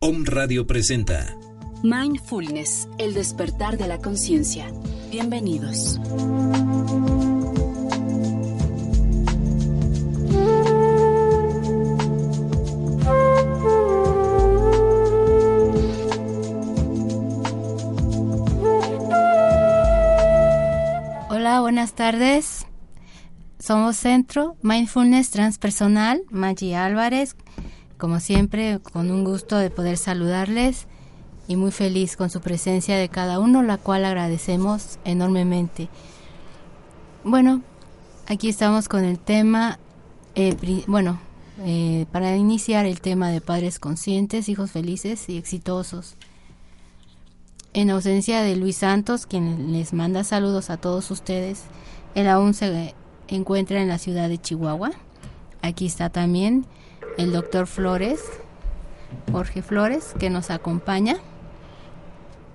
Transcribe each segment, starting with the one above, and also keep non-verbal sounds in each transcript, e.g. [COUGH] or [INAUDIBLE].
Home Radio presenta Mindfulness, el despertar de la conciencia. Bienvenidos. Hola, buenas tardes. Somos Centro Mindfulness Transpersonal, Maggie Álvarez. Como siempre, con un gusto de poder saludarles y muy feliz con su presencia de cada uno, la cual agradecemos enormemente. Bueno, aquí estamos con el tema, eh, bueno, eh, para iniciar el tema de padres conscientes, hijos felices y exitosos. En ausencia de Luis Santos, quien les manda saludos a todos ustedes, él aún se encuentra en la ciudad de Chihuahua. Aquí está también el doctor Flores, Jorge Flores, que nos acompaña.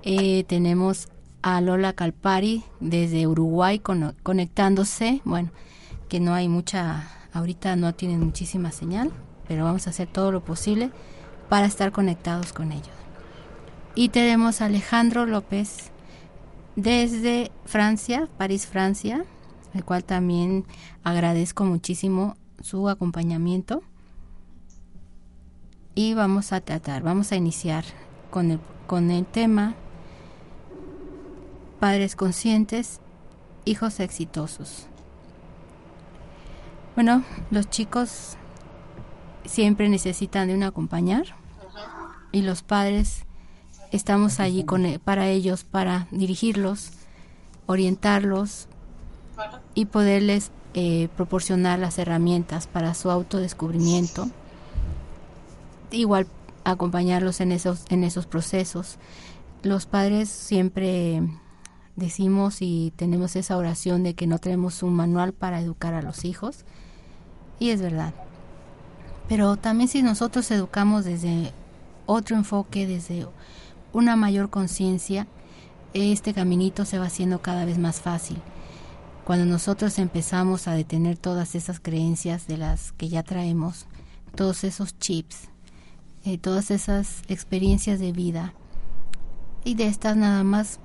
Eh, tenemos a Lola Calpari desde Uruguay conectándose. Bueno, que no hay mucha, ahorita no tienen muchísima señal, pero vamos a hacer todo lo posible para estar conectados con ellos. Y tenemos a Alejandro López desde Francia, París, Francia, el cual también agradezco muchísimo su acompañamiento. Y vamos a tratar, vamos a iniciar con el, con el tema padres conscientes, hijos exitosos. Bueno, los chicos siempre necesitan de un acompañar y los padres estamos allí con, e, para ellos, para dirigirlos, orientarlos y poderles eh, proporcionar las herramientas para su autodescubrimiento. Igual acompañarlos en esos, en esos procesos. Los padres siempre decimos y tenemos esa oración de que no tenemos un manual para educar a los hijos. Y es verdad. Pero también si nosotros educamos desde otro enfoque, desde una mayor conciencia, este caminito se va haciendo cada vez más fácil. Cuando nosotros empezamos a detener todas esas creencias de las que ya traemos, todos esos chips, todas esas experiencias de vida, y de estas nada más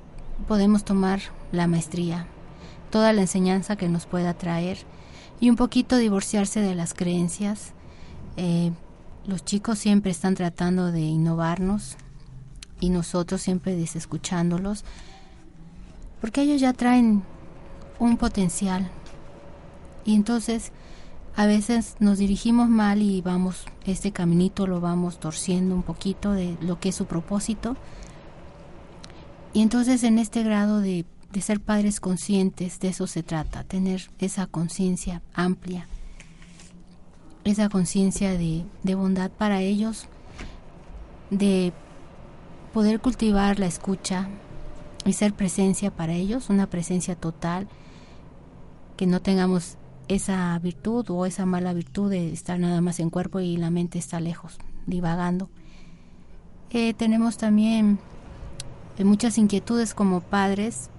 podemos tomar la maestría, toda la enseñanza que nos pueda traer y un poquito divorciarse de las creencias. Eh, los chicos siempre están tratando de innovarnos y nosotros siempre desescuchándolos porque ellos ya traen un potencial y entonces a veces nos dirigimos mal y vamos este caminito lo vamos torciendo un poquito de lo que es su propósito. Y entonces en este grado de, ser padres conscientes, de eso se trata, tener esa conciencia amplia, esa conciencia de, de bondad para ellos, de poder cultivar la escucha y ser presencia para ellos, una presencia total, que no tengamos esa virtud o esa mala virtud de estar nada más en cuerpo y la mente está lejos, divagando. Eh, tenemos también muchas inquietudes como padres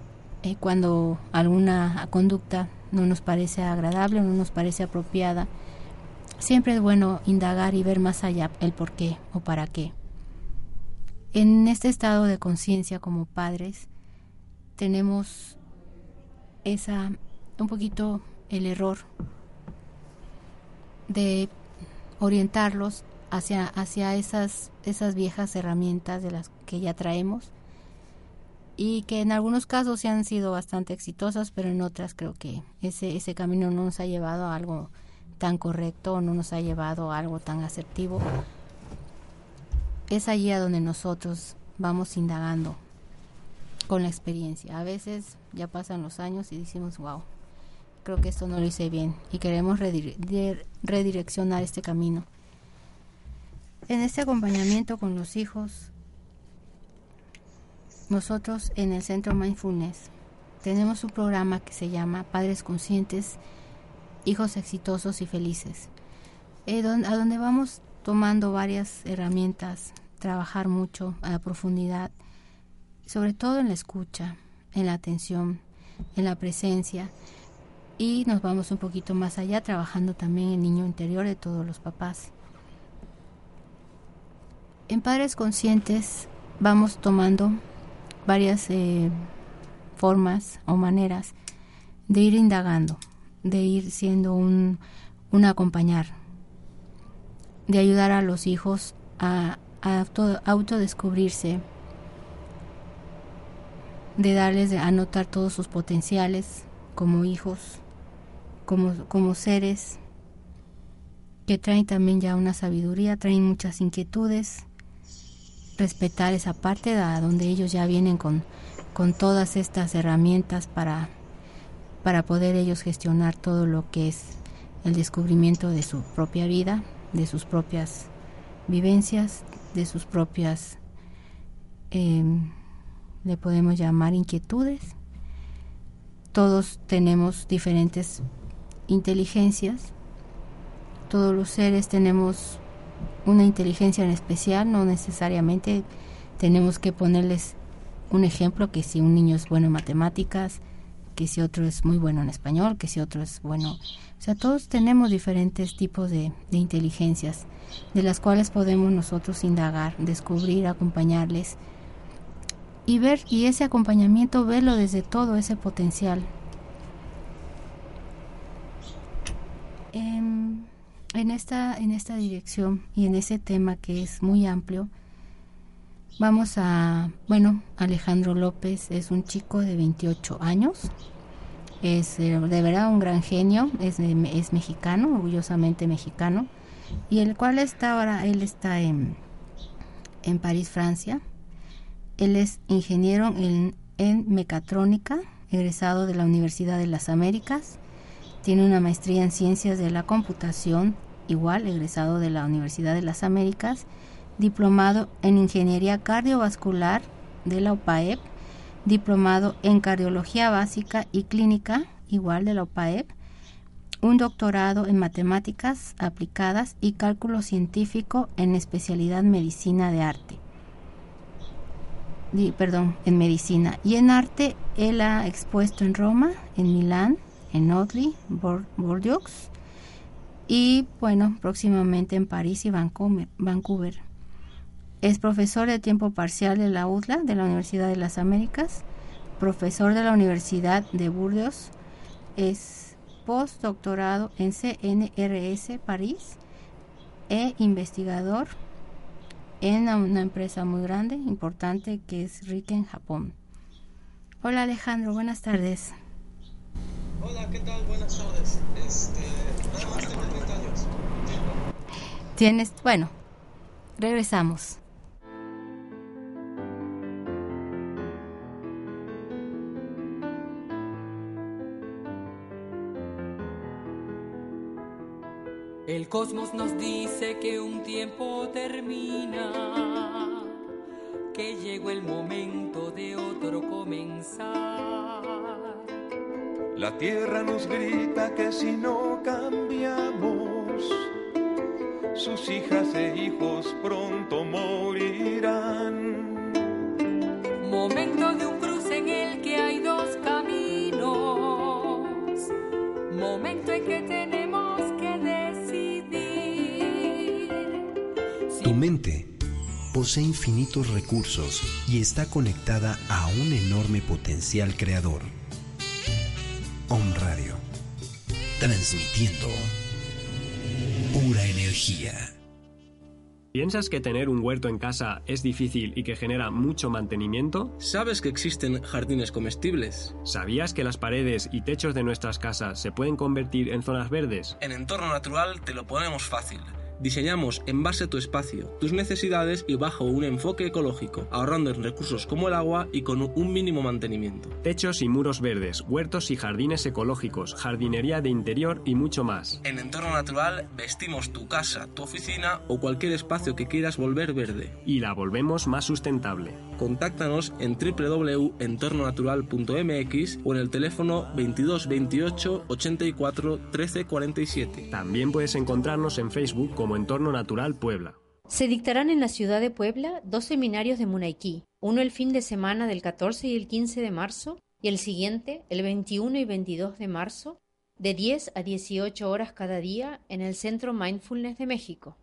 eh, cuando alguna conducta no nos parece agradable o no nos parece apropiada. Siempre es bueno indagar y ver más allá el por qué o para qué. En este estado de conciencia como padres tenemos esa un poquito el error de orientarlos hacia, hacia esas, esas viejas herramientas de las que ya traemos y que en algunos casos se han sido bastante exitosas, pero en otras creo que ese, ese camino no nos ha llevado a algo tan correcto no nos ha llevado a algo tan asertivo. Es allí a donde nosotros vamos indagando con la experiencia. A veces ya pasan los años y decimos, wow, creo que esto no lo hice bien y queremos redireccionar este camino. en este acompañamiento con los hijos, nosotros en el Centro Mindfulness tenemos un programa que se llama Padres Conscientes, Hijos Exitosos y Felices, eh, a donde vamos tomando varias herramientas, trabajar mucho a la profundidad, sobre todo en la escucha, en la atención, en la presencia, y nos vamos un poquito más allá trabajando también el niño interior de todos los papás. En Padres Conscientes vamos tomando varias eh, formas o maneras de ir indagando, de ir siendo un, un acompañar, de ayudar a los hijos a, autodescubrirse, de darles a notar todos sus potenciales como hijos, como, como seres que traen también ya una sabiduría, traen muchas inquietudes, respetar esa parte de donde ellos ya vienen con, con todas estas herramientas para, para poder ellos gestionar todo lo que es el descubrimiento de su propia vida, de sus propias vivencias, de sus propias, em, le podemos llamar inquietudes. Todos tenemos diferentes inteligencias, todos los seres tenemos una inteligencia en especial, no necesariamente tenemos que ponerles un ejemplo que si un niño es bueno en matemáticas, que si otro es muy bueno en español, que si otro es bueno. O sea, todos tenemos diferentes tipos de, inteligencias de las cuales podemos nosotros indagar, descubrir, acompañarles y ver, y ese acompañamiento verlo desde todo ese potencial. En, en, esta, en esta dirección y en ese tema que es muy amplio, Vamos a, bueno, Alejandro López es un chico de 28 años, es eh, de verdad un gran genio, es, es mexicano, orgullosamente mexicano, y el cual está ahora, él está en, en París, Francia. Él es ingeniero en, en mecatrónica, egresado de la Universidad de las Américas. Tiene una maestría en ciencias de la computación, igual egresado de la Universidad de las Américas diplomado en Ingeniería Cardiovascular de la OPAEP, diplomado en Cardiología Básica y Clínica, igual de la OPAEP, un doctorado en Matemáticas Aplicadas y Cálculo Científico en especialidad Medicina de Arte. perdón, en Medicina. Y en Arte, él ha expuesto en Roma, en Milán, en Audley, Bordeaux y, bueno, próximamente en París y Vancouver. Es profesor de tiempo parcial de la UDLA, de la Universidad de las Américas, profesor de la Universidad de Burdeos, es postdoctorado en CNRS París e investigador en una empresa muy grande, importante, que es Riken Japón. Hola Alejandro, buenas tardes. Hola, ¿qué tal? Buenas tardes. Este, nada más tengo 30 años. Tienes, bueno, regresamos. El cosmos nos dice que un tiempo termina, que llegó el momento de otro comenzar. La tierra nos grita que si no cambiamos, sus hijas e hijos pronto morirán. Momento de un cruce en el que hay dos caminos, momento en que tenemos Tu mente posee infinitos recursos y está conectada a un enorme potencial creador. Om Radio, transmitiendo pura energía. ¿Piensas que tener un huerto en casa es difícil y que genera mucho mantenimiento? ¿Sabes que existen jardines comestibles? ¿Sabías que las paredes y techos de nuestras casas se pueden convertir en zonas verdes? En entorno natural te lo ponemos fácil Diseñamos en base a tu espacio, tus necesidades y bajo un enfoque ecológico, ahorrando en recursos como el agua y con un mínimo mantenimiento. Techos y muros verdes, huertos y jardines ecológicos, jardinería de interior y mucho más. En Entorno Natural vestimos tu casa, tu oficina o cualquier espacio que quieras volver verde. Y la volvemos más sustentable. Contáctanos en www.entornonatural.mx o en el teléfono 22 28 84 13 47. También puedes encontrarnos en Facebook como Entorno Natural Puebla. Se dictarán en la ciudad de Puebla dos seminarios de Munaiki, uno el fin de semana del 14 y el 15 de marzo y el siguiente el 21 y 22 de marzo, de 10 a 18 horas cada día en el Centro Mindfulness de México.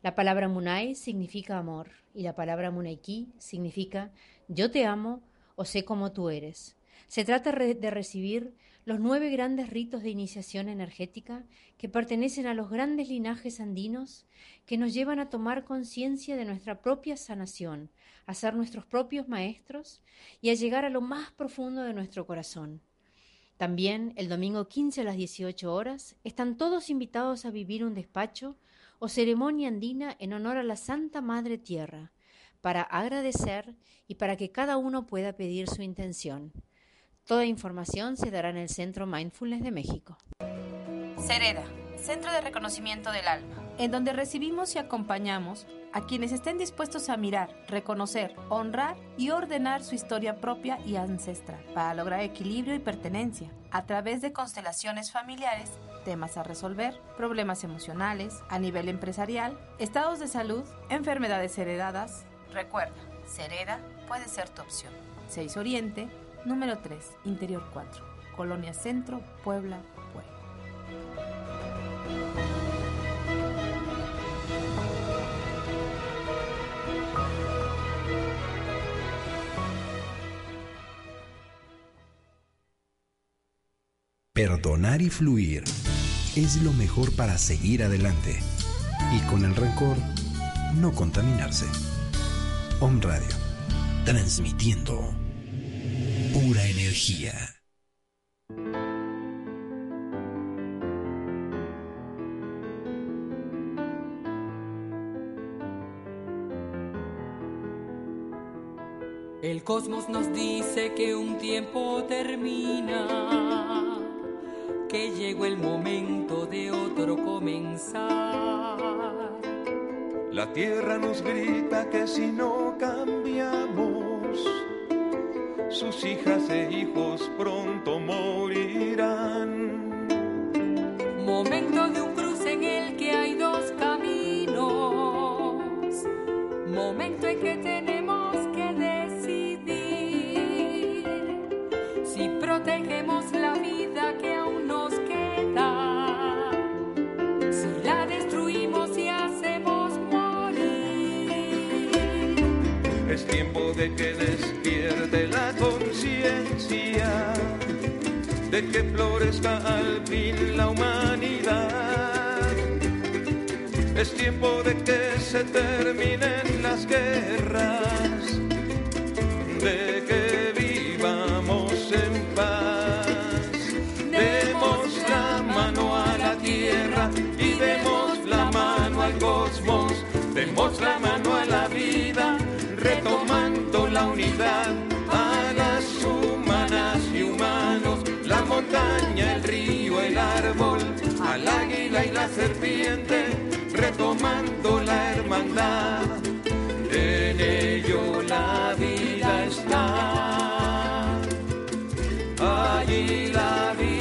La palabra Munai significa amor y la palabra Munaiki significa yo te amo o sé como tú eres. Se trata de recibir los nueve grandes ritos de iniciación energética que pertenecen a los grandes linajes andinos que nos llevan a tomar conciencia de nuestra propia sanación, a ser nuestros propios maestros y a llegar a lo más profundo de nuestro corazón. También el domingo 15 a las 18 horas están todos invitados a vivir un despacho o ceremonia andina en honor a la Santa Madre Tierra, para agradecer y para que cada uno pueda pedir su intención. Toda información se dará en el Centro Mindfulness de México. Cereda, Centro de Reconocimiento del Alma, en donde recibimos y acompañamos a quienes estén dispuestos a mirar, reconocer, honrar y ordenar su historia propia y ancestral para lograr equilibrio y pertenencia a través de constelaciones familiares, temas a resolver, problemas emocionales, a nivel empresarial, estados de salud, enfermedades heredadas. Recuerda, Cereda puede ser tu opción. 6 Oriente Número 3, Interior 4, Colonia Centro, Puebla, Puebla. Perdonar y fluir es lo mejor para seguir adelante y con el rencor no contaminarse. Om Radio, transmitiendo pura energía. El cosmos nos dice que un tiempo termina, que llegó el momento de otro comenzar. La tierra nos grita que si no cambiamos, sus hijas e hijos pronto morirán. Momento de un cruce en el que hay dos caminos, momento en que tenemos que decidir si protegemos la vida que aún nos queda, si la destruimos y hacemos morir. Es tiempo de que despierte la conciencia, de que florezca al fin la humanidad. Es tiempo de que se terminen las guerras, a las humanas y humanos, la montaña, el río, el árbol, al águila y la serpiente, retomando la hermandad. En ello la vida está, allí la vida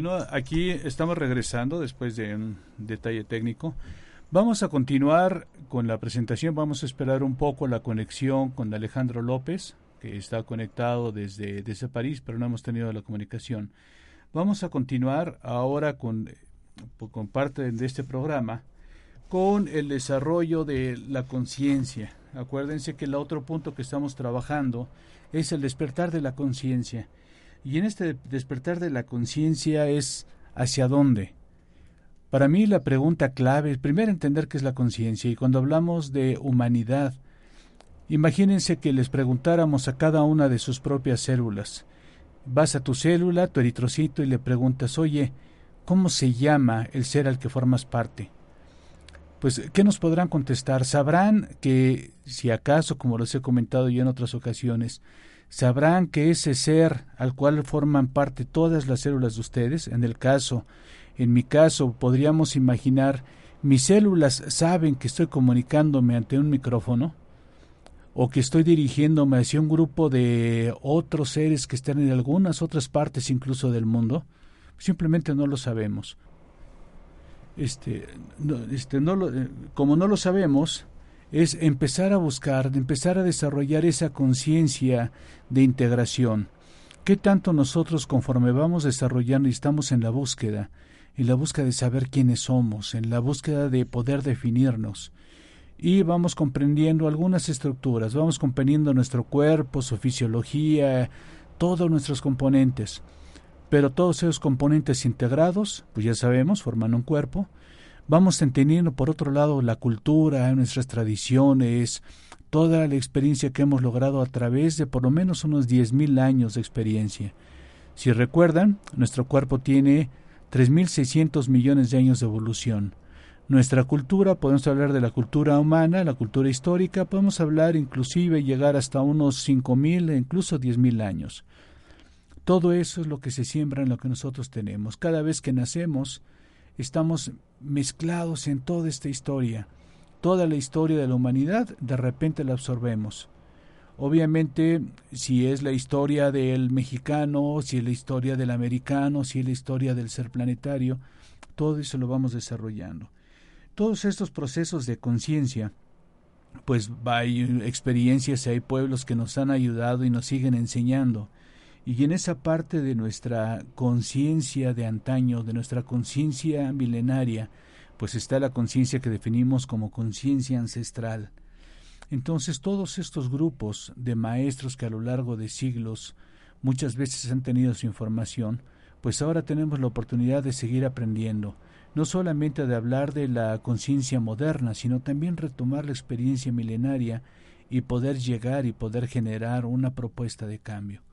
Bueno, aquí estamos regresando después de un detalle técnico. Vamos a continuar con la presentación, vamos a esperar un poco la conexión con Alejandro López, que está conectado desde, desde París, pero no hemos tenido la comunicación. Vamos a continuar ahora con, con parte de este programa con el desarrollo de la conciencia. Acuérdense que el otro punto que estamos trabajando es el despertar de la conciencia. Y en este despertar de la conciencia es hacia dónde. Para mí la pregunta clave es primero entender qué es la conciencia y cuando hablamos de humanidad, imagínense que les preguntáramos a cada una de sus propias células. Vas a tu célula, tu eritrocito y le preguntas, oye, ¿cómo se llama el ser al que formas parte? pues, ¿qué nos podrán contestar? Sabrán que, si acaso, como les he comentado yo en otras ocasiones, sabrán que ese ser al cual forman parte todas las células de ustedes, en el caso, en mi caso, podríamos imaginar, mis células saben que estoy comunicándome ante un micrófono, o que estoy dirigiéndome hacia un grupo de otros seres que están en algunas otras partes incluso del mundo, simplemente no lo sabemos. Este, no, este, no lo, eh, como no lo sabemos, es empezar a buscar, empezar a desarrollar esa conciencia de integración. ¿Qué tanto nosotros conforme vamos desarrollando y estamos en la búsqueda, en la búsqueda de saber quiénes somos, en la búsqueda de poder definirnos? Y vamos comprendiendo algunas estructuras, vamos comprendiendo nuestro cuerpo, su fisiología, todos nuestros componentes pero todos esos componentes integrados, pues ya sabemos, forman un cuerpo. Vamos entendiendo por otro lado la cultura, nuestras tradiciones, toda la experiencia que hemos logrado a través de por lo menos unos 10.000 años de experiencia. Si recuerdan, nuestro cuerpo tiene 3.600 millones de años de evolución. Nuestra cultura, podemos hablar de la cultura humana, la cultura histórica, podemos hablar inclusive llegar hasta unos 5.000 e incluso 10.000 años. Todo eso es lo que se siembra en lo que nosotros tenemos. Cada vez que nacemos, estamos mezclados en toda esta historia. Toda la historia de la humanidad, de repente la absorbemos. Obviamente, si es la historia del mexicano, si es la historia del americano, si es la historia del ser planetario, todo eso lo vamos desarrollando. Todos estos procesos de conciencia, pues hay experiencias, hay pueblos que nos han ayudado y nos siguen enseñando y en esa parte de nuestra conciencia de antaño, de nuestra conciencia milenaria, pues está la conciencia que definimos como conciencia ancestral. Entonces todos estos grupos de maestros que a lo largo de siglos muchas veces han tenido su información, pues ahora tenemos la oportunidad de seguir aprendiendo, no solamente de hablar de la conciencia moderna, sino también retomar la experiencia milenaria y poder llegar y poder generar una propuesta de cambio.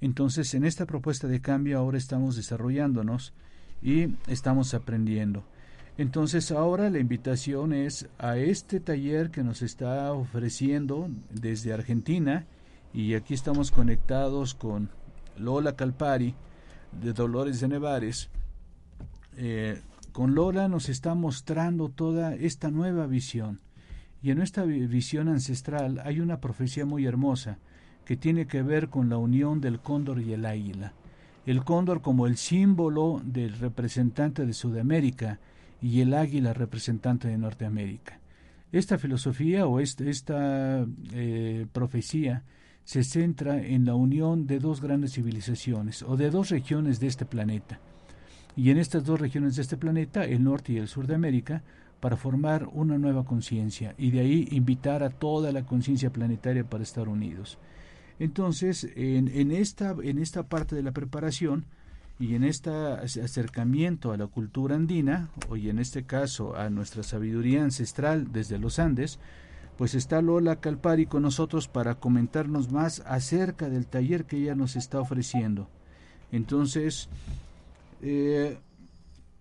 Entonces, en esta propuesta de cambio ahora estamos desarrollándonos y estamos aprendiendo. Entonces, ahora la invitación es a este taller que nos está ofreciendo desde Argentina y aquí estamos conectados con Lola Calpari de Dolores de Nevares. Eh, con Lola nos está mostrando toda esta nueva visión. Y en esta visión ancestral hay una profecía muy hermosa que tiene que ver con la unión del cóndor y el águila. El cóndor como el símbolo del representante de Sudamérica y el águila representante de Norteamérica. Esta filosofía o esta, eh, profecía se centra en la unión de dos grandes civilizaciones o de dos regiones de este planeta. Y en estas dos regiones de este planeta, el norte y el sur de América, para formar una nueva conciencia y de ahí invitar a toda la conciencia planetaria para estar unidos. Entonces, en, en, esta, en esta parte de la preparación y en este acercamiento a la cultura andina, y en este caso a nuestra sabiduría ancestral desde los Andes, pues está Lola Calpari con nosotros para comentarnos más acerca del taller que ella nos está ofreciendo. Entonces, eh,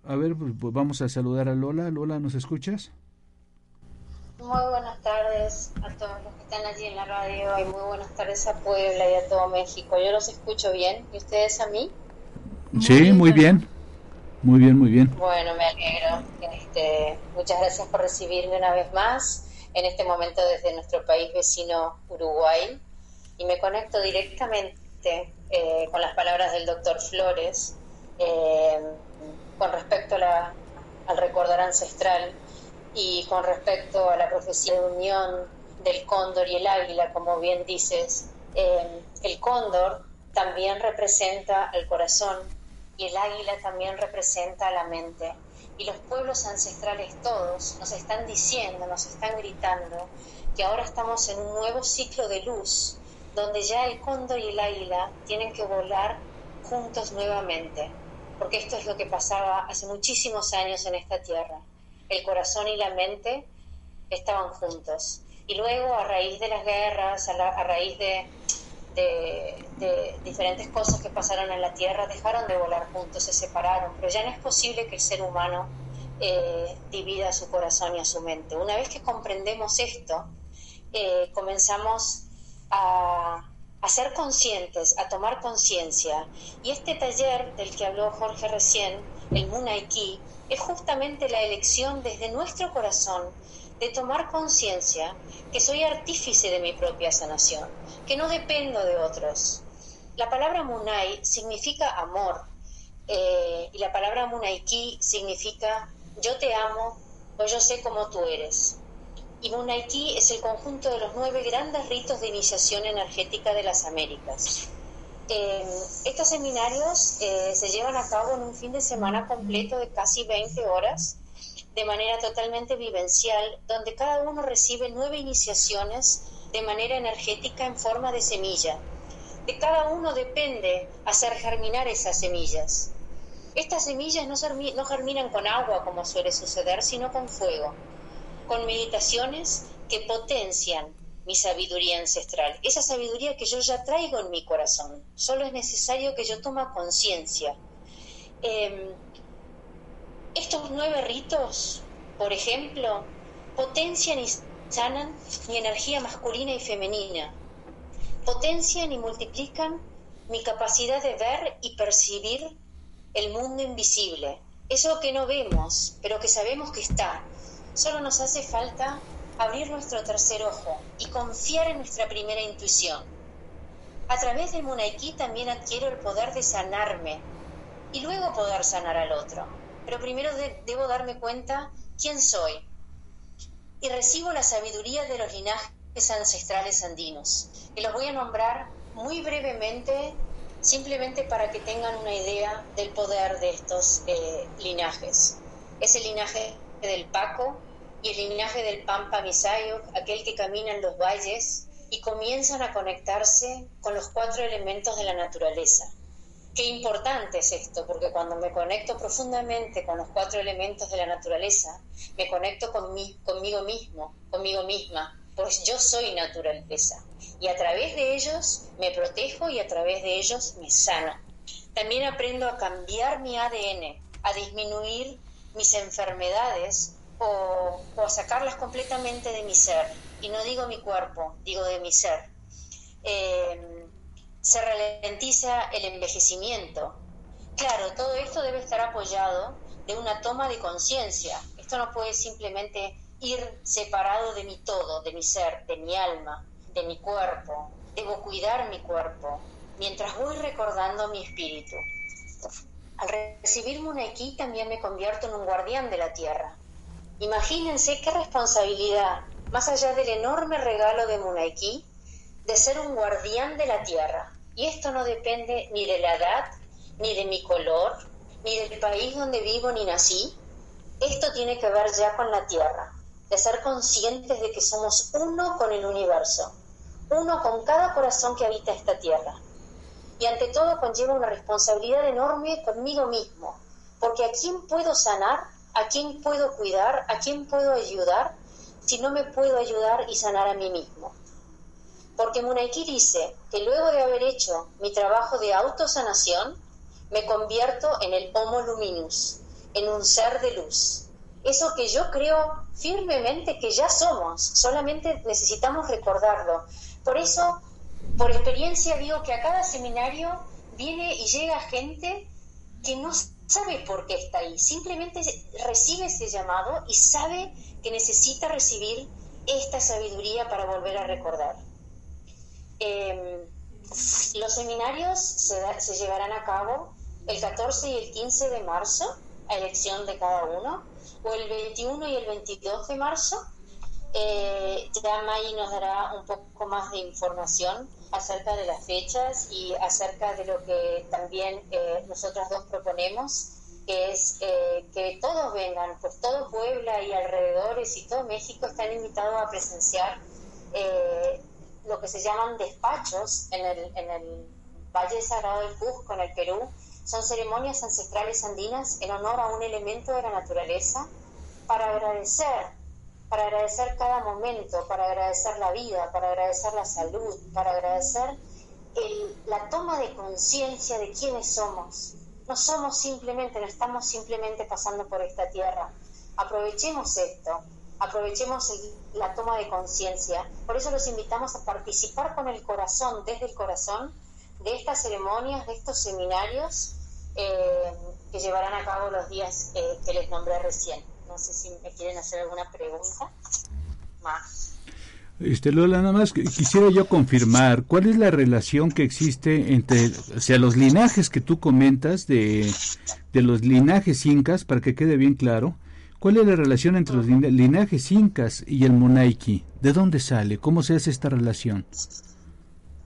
a ver, pues, vamos a saludar a Lola. Lola, ¿nos escuchas? Muy buenas tardes a todos los que están allí en la radio y muy buenas tardes a Puebla y a todo México. Yo los escucho bien. ¿Y ustedes a mí? Sí, muy bien. Muy bien, muy bien. Bueno, me alegro. Este, muchas gracias por recibirme una vez más en este momento desde nuestro país vecino Uruguay. Y me conecto directamente eh, con las palabras del doctor Flores eh, con respecto a la, al recordar ancestral y con respecto a la profecía de unión del cóndor y el águila, como bien dices, eh, el cóndor también representa el corazón y el águila también representa la mente. Y los pueblos ancestrales todos nos están diciendo, nos están gritando que ahora estamos en un nuevo ciclo de luz, donde ya el cóndor y el águila tienen que volar juntos nuevamente, porque esto es lo que pasaba hace muchísimos años en esta tierra. El corazón y la mente estaban juntos. Y luego, a raíz de las guerras, a, raíz de, diferentes cosas que pasaron en la Tierra, dejaron de volar juntos, se separaron. Pero ya no es posible que el ser humano eh, divida su corazón y a su mente. Una vez que comprendemos esto, eh, comenzamos a, a ser conscientes, a tomar conciencia. Y este taller del que habló Jorge recién, el Munaiki, es justamente la elección desde nuestro corazón de tomar conciencia que soy artífice de mi propia sanación, que no dependo de otros. La palabra Munai significa amor eh, y la palabra Munaiki significa yo te amo o yo sé cómo tú eres. Y Munaiki es el conjunto de los nueve grandes ritos de iniciación energética de las Américas. Estos seminarios eh, se llevan a cabo en un fin de semana completo de casi 20 horas de manera totalmente vivencial, donde cada uno recibe nueve iniciaciones de manera energética en forma de semilla. De cada uno depende hacer germinar esas semillas. Estas semillas no germinan con agua como suele suceder, sino con fuego, con meditaciones que potencian mi sabiduría ancestral, esa sabiduría que yo ya traigo en mi corazón. Solo es necesario que yo tome conciencia. Em, estos nueve ritos, por ejemplo, potencian y sanan mi energía masculina y femenina, potencian y multiplican mi capacidad de ver y percibir el mundo invisible, eso que no vemos, pero que sabemos que está. Solo nos hace falta abrir nuestro tercer ojo y confiar en nuestra primera intuición. A través del Munaiki también adquiero el poder de sanarme y luego poder sanar al otro pero primero debo darme cuenta quién soy. Y recibo la sabiduría de los linajes ancestrales andinos. Y los voy a nombrar muy brevemente, simplemente para que tengan una idea del poder de estos eh, linajes. Es el linaje del Paco y el linaje del Pampa Misayo, aquel que camina en los valles y comienzan a conectarse con los cuatro elementos de la naturaleza Qué importante es esto, porque cuando me conecto profundamente con los cuatro elementos de la naturaleza, me conecto con conmigo mismo, conmigo misma, pues yo soy naturaleza. Y a través de ellos me protejo y a través de ellos me sano. También aprendo a cambiar mi ADN, a disminuir mis enfermedades o, a sacarlas completamente de mi ser. Y no digo mi cuerpo, digo de mi ser. Eh, se ralentiza el envejecimiento. Claro, todo esto debe estar apoyado de una toma de conciencia. Esto no puede simplemente ir separado de mi todo, de mi ser, de mi alma, de mi cuerpo. Debo cuidar mi cuerpo mientras voy recordando mi espíritu. Al recibir Munaiki también me convierto en un guardián de la tierra. Imagínense qué responsabilidad, más allá del enorme regalo de Munaiki, de ser un guardián de la tierra. Y esto no depende ni de la edad, ni de mi color, ni del país donde vivo ni nací. Esto tiene que ver ya con la tierra, de ser conscientes de que somos uno con el universo, uno con cada corazón que habita esta tierra. Y ante todo conlleva una responsabilidad enorme conmigo mismo, porque a quién puedo sanar, a quién puedo cuidar, a quién puedo ayudar, si no me puedo ayudar y sanar a mí mismo. Porque Munaiki dice que luego de haber hecho mi trabajo de autosanación, me convierto en el Homo Luminus, en un ser de luz. Eso que yo creo firmemente que ya somos, solamente necesitamos recordarlo. Por eso, por experiencia digo que a cada seminario viene y llega gente que no sabe por qué está ahí, simplemente recibe ese llamado y sabe que necesita recibir esta sabiduría para volver a recordar. Em, los seminarios se, llevarán a cabo el 14 y el 15 de marzo, a elección de cada uno. o el 21 y el 22 de marzo. Eh, ya May nos dará un poco más de información acerca de las fechas y acerca de lo que también eh, nosotras dos proponemos, que es eh, que todos vengan, pues todo Puebla y alrededores y todo México están invitados a presenciar eh, lo que se llaman despachos en el, en el Valle Sagrado del Cusco, en el Perú. Son ceremonias ancestrales andinas en honor a un elemento de la naturaleza para agradecer, para agradecer cada momento, para agradecer la vida, para agradecer la salud, para agradecer el, la toma de conciencia de quiénes somos. No somos simplemente, no estamos simplemente pasando por esta tierra. Aprovechemos esto, aprovechemos la toma de conciencia. Por eso los invitamos a participar con el corazón, desde el corazón, de estas ceremonias, de estos seminarios eh, que llevarán a cabo los días eh, que les nombré recién. No sé si me quieren hacer alguna pregunta más. Este, Lola, nada más quisiera yo confirmar cuál es la relación que existe entre, o sea, los linajes que tú comentas de, de los linajes incas, para que quede bien claro, ¿cuál es la relación entre los linajes incas y el monaiki? ¿De dónde sale? ¿Cómo se hace esta relación?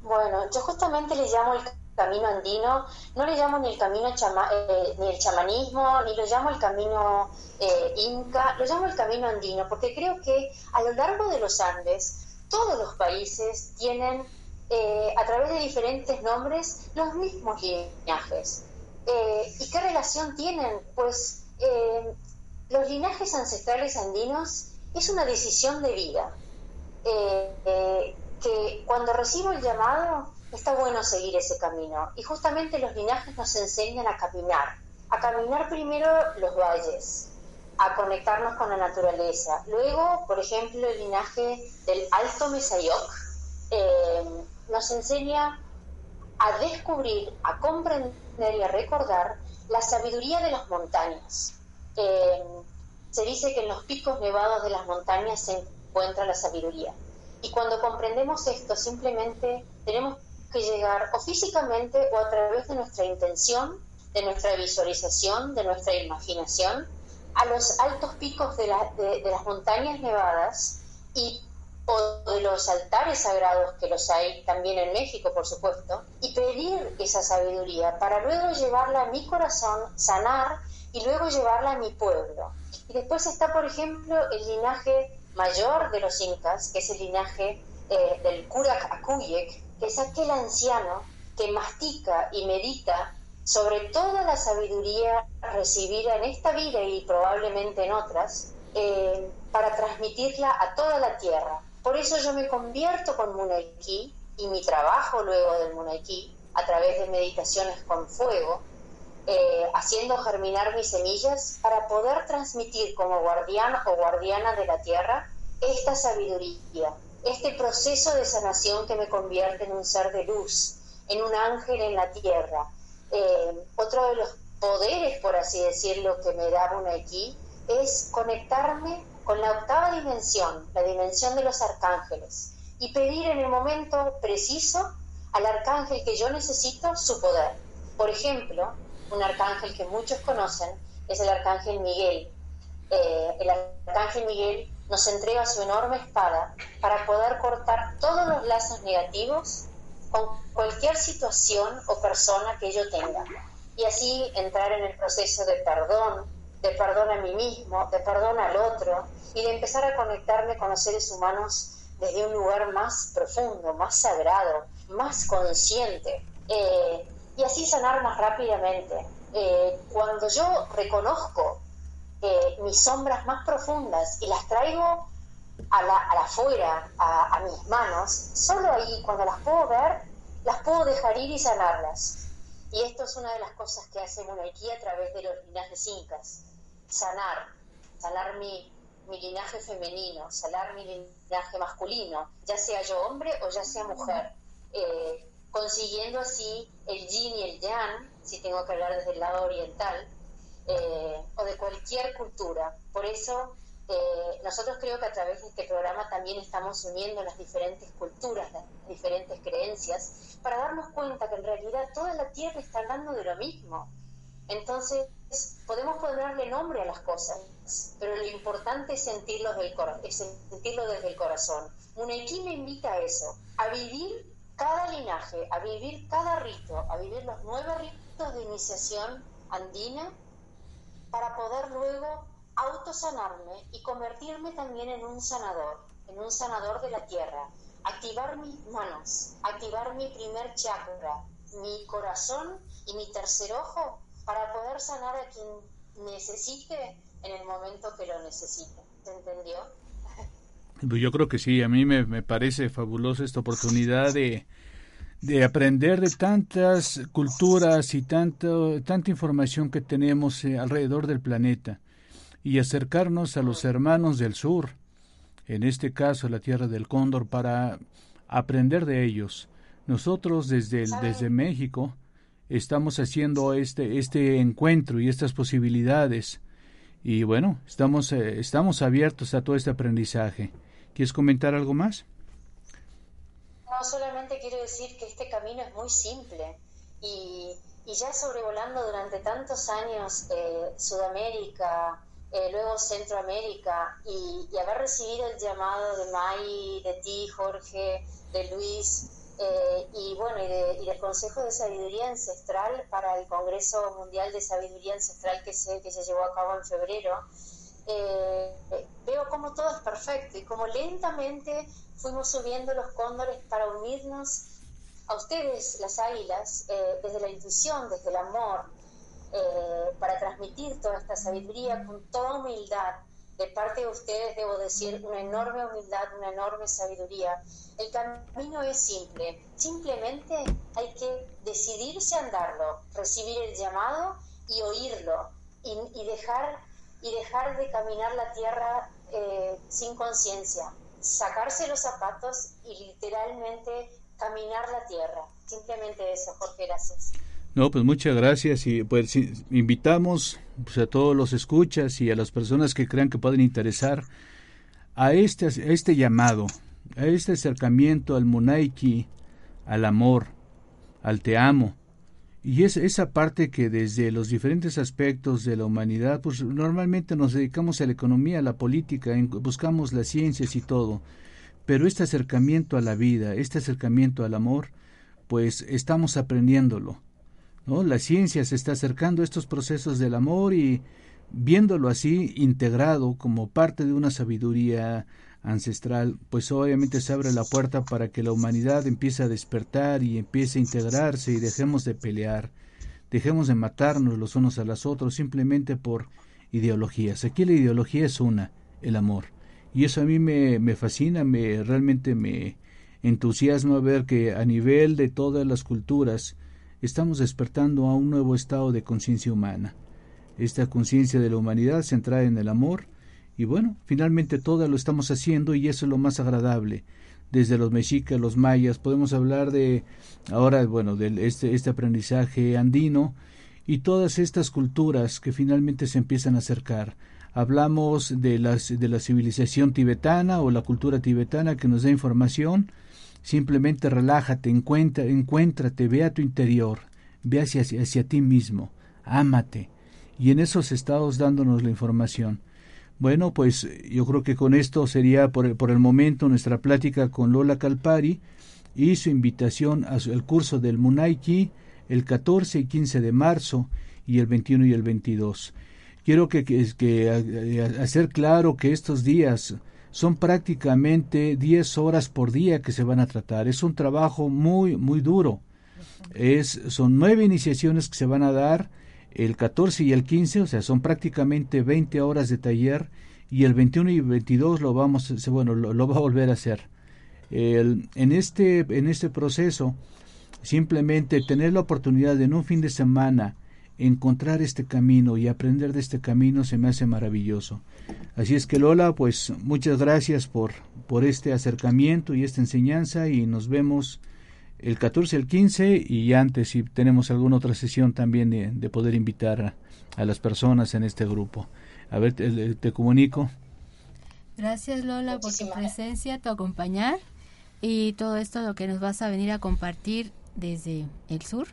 Bueno, yo justamente le llamo el camino andino, no le llamo ni el camino chama, eh, ni el chamanismo, ni lo llamo el camino eh, inca, lo llamo el camino andino, porque creo que a lo largo de los Andes todos los países tienen eh, a través de diferentes nombres los mismos linajes. ¿Y qué relación tienen? Pues los linajes ancestrales andinos es una decisión de vida. que cuando recibo el llamado está bueno seguir ese camino. Y justamente los linajes nos enseñan a caminar, a caminar primero los valles, a conectarnos con la naturaleza. Luego, por ejemplo, el linaje del Alto Mesayoc eh, nos enseña a descubrir, a comprender y a recordar la sabiduría de las montañas. Eh, se dice que en los picos nevados de las montañas se encuentra la sabiduría. Y cuando comprendemos esto, simplemente tenemos que llegar o físicamente o a través de nuestra intención, de nuestra visualización, de nuestra imaginación, a los altos picos de, las montañas nevadas y o de los altares sagrados que los hay también en México, por supuesto, y pedir esa sabiduría para luego llevarla a mi corazón, sanar y luego llevarla a mi pueblo. Y después está, por ejemplo, el linaje mayor de los incas, que es el linaje eh, del Kurak Akuyek, es aquel anciano que mastica y medita sobre toda la sabiduría recibida en esta vida y probablemente en otras, eh, para transmitirla a toda la tierra. Por eso yo me convierto con Munaiki y mi trabajo luego del Munaiki a través de meditaciones con fuego, eh, haciendo germinar mis semillas para poder transmitir como guardián o guardiana de la tierra esta sabiduría, este proceso de sanación que me convierte en un ser de luz, en un ángel en la tierra. Eh, otro de los poderes, por así decirlo, que me da aquí es conectarme con la octava dimensión, la dimensión de los arcángeles, y pedir en el momento preciso al arcángel que yo necesito su poder. Por ejemplo, un arcángel que muchos conocen es el arcángel Miguel. Eh, el arcángel Miguel nos entrega su enorme espada para poder cortar todos los lazos negativos con cualquier situación o persona que yo tenga y así entrar en el proceso de perdón, de perdón a mí mismo, de perdón al otro y de empezar a conectarme con los seres humanos desde un lugar más profundo, más sagrado, más consciente eh, y así sanar más rápidamente. Eh, cuando yo reconozco mis sombras más profundas y las traigo a la, afuera, a, mis manos, solo ahí, cuando las puedo ver, las puedo dejar ir y sanarlas. Y esto es una de las cosas que hace Munaiki a través de los linajes incas, sanar, sanar mi, mi linaje femenino, sanar mi linaje masculino, ya sea yo hombre o ya sea mujer, eh, consiguiendo así el yin y el yang, si tengo que hablar desde el lado oriental, eh, o de cualquier cultura. Por eso eh, nosotros creo que a través de este programa también estamos uniendo las diferentes culturas, las diferentes creencias, para darnos cuenta que en realidad toda la Tierra está hablando de lo mismo. Entonces, podemos ponerle nombre a las cosas, pero lo importante es sentirlo, del es sentirlo desde el corazón. Muneiki me invita a eso, a vivir cada linaje, a vivir cada rito, a vivir los nueve ritos de iniciación andina para poder luego autosanarme y convertirme también en un sanador, en un sanador de la tierra, activar mis manos, activar mi primer chakra, mi corazón y mi tercer ojo para poder sanar a quien necesite en el momento que lo necesite. ¿Se entendió? Pues yo creo que sí, a mí me, me parece fabulosa esta oportunidad de, de aprender de tantas culturas y tanto, tanta información que tenemos eh, alrededor del planeta y acercarnos a los hermanos del sur, en este caso la tierra del cóndor, para aprender de ellos. Nosotros desde, desde México estamos haciendo este, este encuentro y estas posibilidades. Y bueno, estamos, eh, estamos abiertos a todo este aprendizaje. ¿Quieres comentar algo más? No, solamente quiero decir que este camino es muy simple y, y ya sobrevolando durante tantos años eh, Sudamérica, eh, luego Centroamérica y, y, haber recibido el llamado de May, de ti, Jorge, de Luis, eh, y bueno, y, del Consejo de Sabiduría Ancestral para el Congreso Mundial de Sabiduría Ancestral que se, que se llevó a cabo en febrero, eh, veo como todo es perfecto y como lentamente fuimos subiendo los cóndores para unirnos a ustedes, las águilas, eh, desde la intuición, desde el amor, para transmitir toda esta sabiduría con toda humildad de parte de ustedes, debo decir, una enorme humildad, una enorme sabiduría. El camino es simple, simplemente hay que decidirse a andarlo, recibir el llamado y oírlo y, dejar, y dejar de caminar la tierra eh, sin conciencia, sacarse los zapatos y literalmente caminar la tierra. Simplemente eso, Jorge, gracias. No, pues muchas gracias y pues invitamos pues, a todos los escuchas y a las personas que crean que pueden interesar a este, a este llamado, a este acercamiento al Munaiki, al amor, al te amo. Y es esa parte que desde los diferentes aspectos de la humanidad, pues normalmente nos dedicamos a la economía, a la política, buscamos las ciencias y todo. Pero este acercamiento a la vida, este acercamiento al amor, pues estamos aprendiéndolo ¿no? La ciencia se está acercando a estos procesos del amor y viéndolo así integrado como parte de una sabiduría ancestral, pues obviamente se abre la puerta para que la humanidad empiece a despertar y empiece a integrarse y dejemos de pelear, dejemos de matarnos los unos a los otros simplemente por ideologías. Aquí la ideología es una, el amor. Y eso a mí me, me fascina, me realmente me entusiasma ver que a nivel de todas las culturas estamos despertando a un nuevo estado de conciencia humana. Esta conciencia de la humanidad centrada en el amor, y bueno, finalmente todo lo estamos haciendo y eso es lo más agradable. Desde los mexicas, los mayas, podemos hablar de ahora, bueno, de este, este aprendizaje andino y todas estas culturas que finalmente se empiezan a acercar. Hablamos de, las, de la civilización tibetana o la cultura tibetana que nos da información, Simplemente relájate, encuentra, encuéntrate, ve a tu interior, ve hacia, hacia ti mismo, ámate. Y en esos estados dándonos la información. Bueno, pues yo creo que con esto sería por el, por el momento nuestra plática con Lola Calpari y su invitación al curso del Munaiki el 14 y 15 de marzo y el 21 y el 22. Quiero que, que, que hacer claro que estos días son prácticamente 10 horas por día que se van a tratar. Es un trabajo muy, muy duro. Es, son nueve iniciaciones que se van a dar el 14 y el 15, o sea, son prácticamente 20 horas de taller y el 21 y 22 lo vamos, bueno, lo, va a volver a hacer. El, en, este, en este proceso, simplemente tener la oportunidad de en un fin de semana encontrar este camino y aprender de este camino se me hace maravilloso. Así es que Lola, pues muchas gracias por, por este acercamiento y esta enseñanza y nos vemos el 14, el 15 y antes si tenemos alguna otra sesión también de, poder invitar a, las personas en este grupo. A ver, te, te comunico. Gracias Lola por tu presencia, tu acompañar y todo esto lo que nos vas a venir a compartir desde el sur.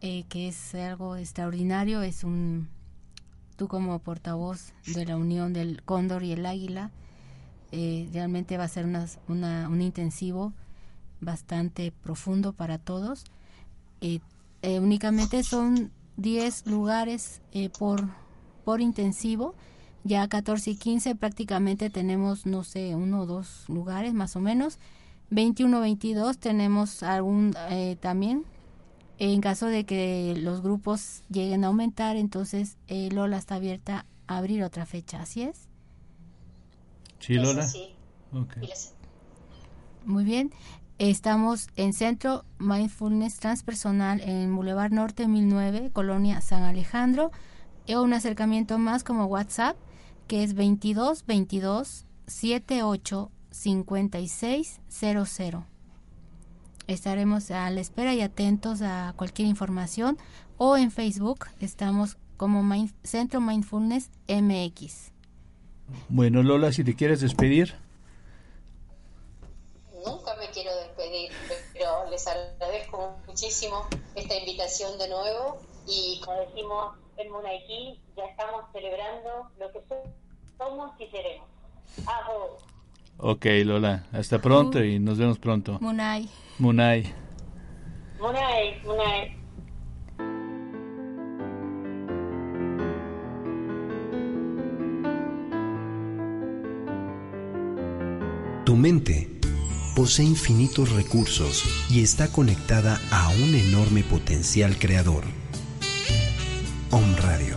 eh, que es algo extraordinario, es un, tú como portavoz de la unión del cóndor y el águila, eh, realmente va a ser una, un intensivo bastante profundo para todos. Eh, únicamente son 10 lugares por, por intensivo, ya 14 y 15 prácticamente tenemos, no sé, uno o dos lugares más o menos. 21, 22 tenemos algún también en caso de que los grupos lleguen a aumentar, entonces eh, Lola está abierta a abrir otra fecha, ¿así es? Sí, Lola. Muy bien. Estamos en Centro Mindfulness Transpersonal en Boulevard Norte 1009, Colonia San Alejandro. O un acercamiento más como WhatsApp, que es 22 22 78 56 00 estaremos a la espera y atentos a cualquier información o en Facebook estamos como Centro Mindfulness MX. Bueno, Lola, si te quieres despedir. Nunca les agradezco muchísimo esta invitación de nuevo y como decimos en Munaiki, ya estamos celebrando lo que somos y seremos. Ajo. Ok, Lola, hasta pronto y nos vemos pronto. Munay. Munay. Munay, Munay. Tu mente posee infinitos recursos y está conectada a un enorme potencial creador. Om Radio,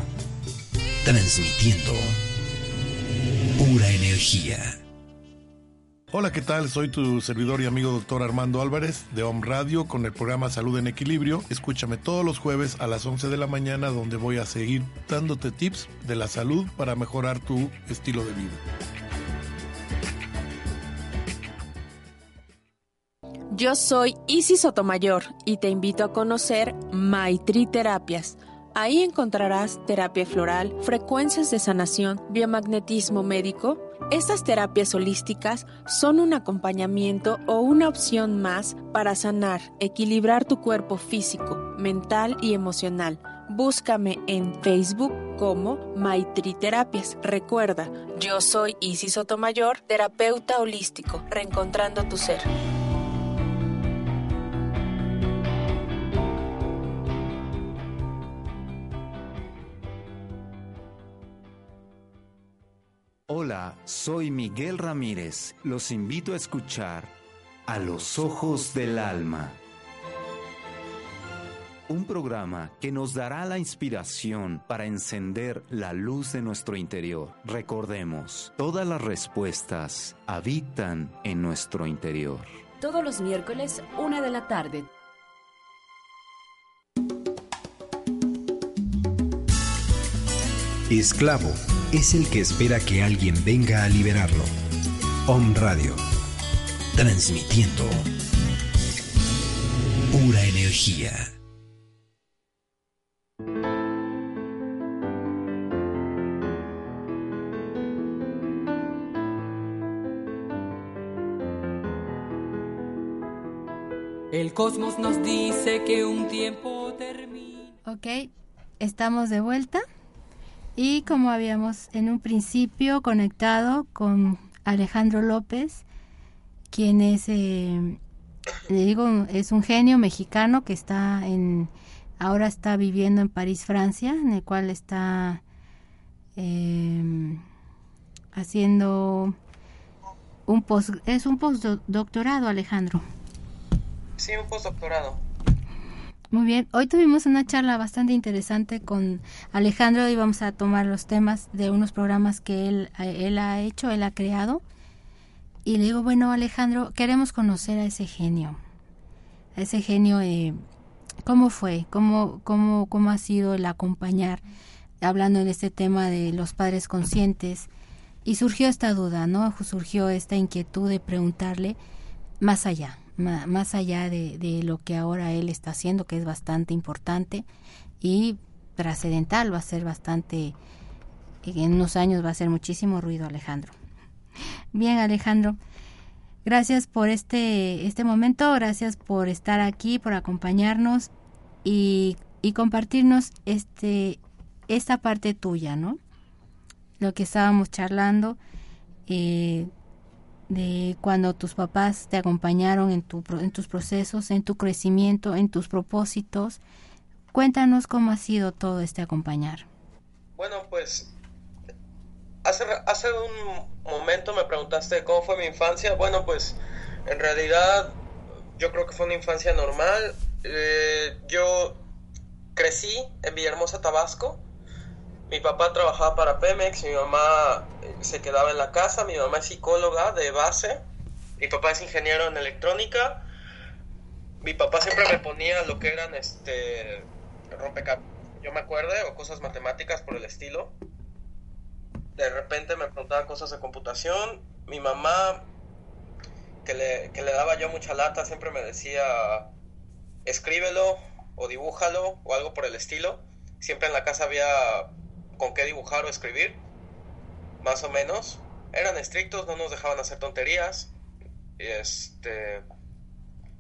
transmitiendo pura energía. Hola, ¿qué tal? Soy tu servidor y amigo doctor Armando Álvarez de Home Radio con el programa Salud en Equilibrio. Escúchame todos los jueves a las 11 de la mañana donde voy a seguir dándote tips de la salud para mejorar tu estilo de vida. Yo soy Isis Sotomayor y te invito a conocer Maitri Terapias Ahí encontrarás terapia floral, frecuencias de sanación, biomagnetismo médico. Estas terapias holísticas son un acompañamiento o una opción más para sanar, equilibrar tu cuerpo físico, mental y emocional. Búscame en Facebook como Maitri Terapias. Recuerda, yo soy Isis Sotomayor, terapeuta holístico, reencontrando tu ser. Hola, soy Miguel Ramírez. Los invito a escuchar A los Ojos del Alma. Un programa que nos dará la inspiración para encender la luz de nuestro interior. Recordemos, todas las respuestas habitan en nuestro interior. Todos los miércoles, una de la tarde. Esclavo es el que espera que alguien venga a liberarlo. Om Radio, transmitiendo pura energía. El cosmos nos dice que un tiempo termina. Ok, estamos de vuelta. Y como habíamos en un principio conectado con Alejandro López, quien es, eh, digo, es un genio mexicano que está en, ahora está viviendo en París, Francia, en el cual está eh, haciendo un post, es un postdoctorado, Alejandro. Sí, un postdoctorado. Muy bien, hoy tuvimos una charla bastante interesante con Alejandro y vamos a tomar los temas de unos programas que él, él ha hecho, él ha creado. Y le digo, bueno Alejandro, queremos conocer a ese genio, a ese genio, eh, ¿cómo fue? ¿Cómo, cómo, ¿Cómo ha sido el acompañar, hablando de este tema de los padres conscientes? Y surgió esta duda, ¿no? Surgió esta inquietud de preguntarle más allá, más allá de, de, lo que ahora él está haciendo, que es bastante importante y trascendental, va a ser bastante, en unos años va a ser muchísimo ruido, Alejandro. Bien, Alejandro, gracias por este, este momento, gracias por estar aquí, por acompañarnos y y compartirnos este esta parte tuya, ¿no? Lo que estábamos charlando eh, de cuando tus papás te acompañaron en, tu, en tus procesos, en tu crecimiento, en tus propósitos. Cuéntanos cómo ha sido todo este acompañar. Bueno, pues hace, hace un momento me preguntaste cómo fue mi infancia. Bueno, pues en realidad yo creo que fue una infancia normal. Eh, yo crecí en Villahermosa, Tabasco. Mi papá trabajaba para Pemex, mi mamá eh, se quedaba en la casa, mi mamá es psicóloga de base, mi papá es ingeniero en electrónica. Mi papá siempre me ponía lo que eran este rompecabezas, yo me acuerdo, o cosas matemáticas por el estilo. De repente me preguntaba cosas de computación. Mi mamá, que le, que le daba yo mucha lata, siempre me decía, escríbelo, o dibújalo o algo por el estilo. Siempre en la casa había con qué dibujar o escribir, más o menos. Eran estrictos, no nos dejaban hacer tonterías. Este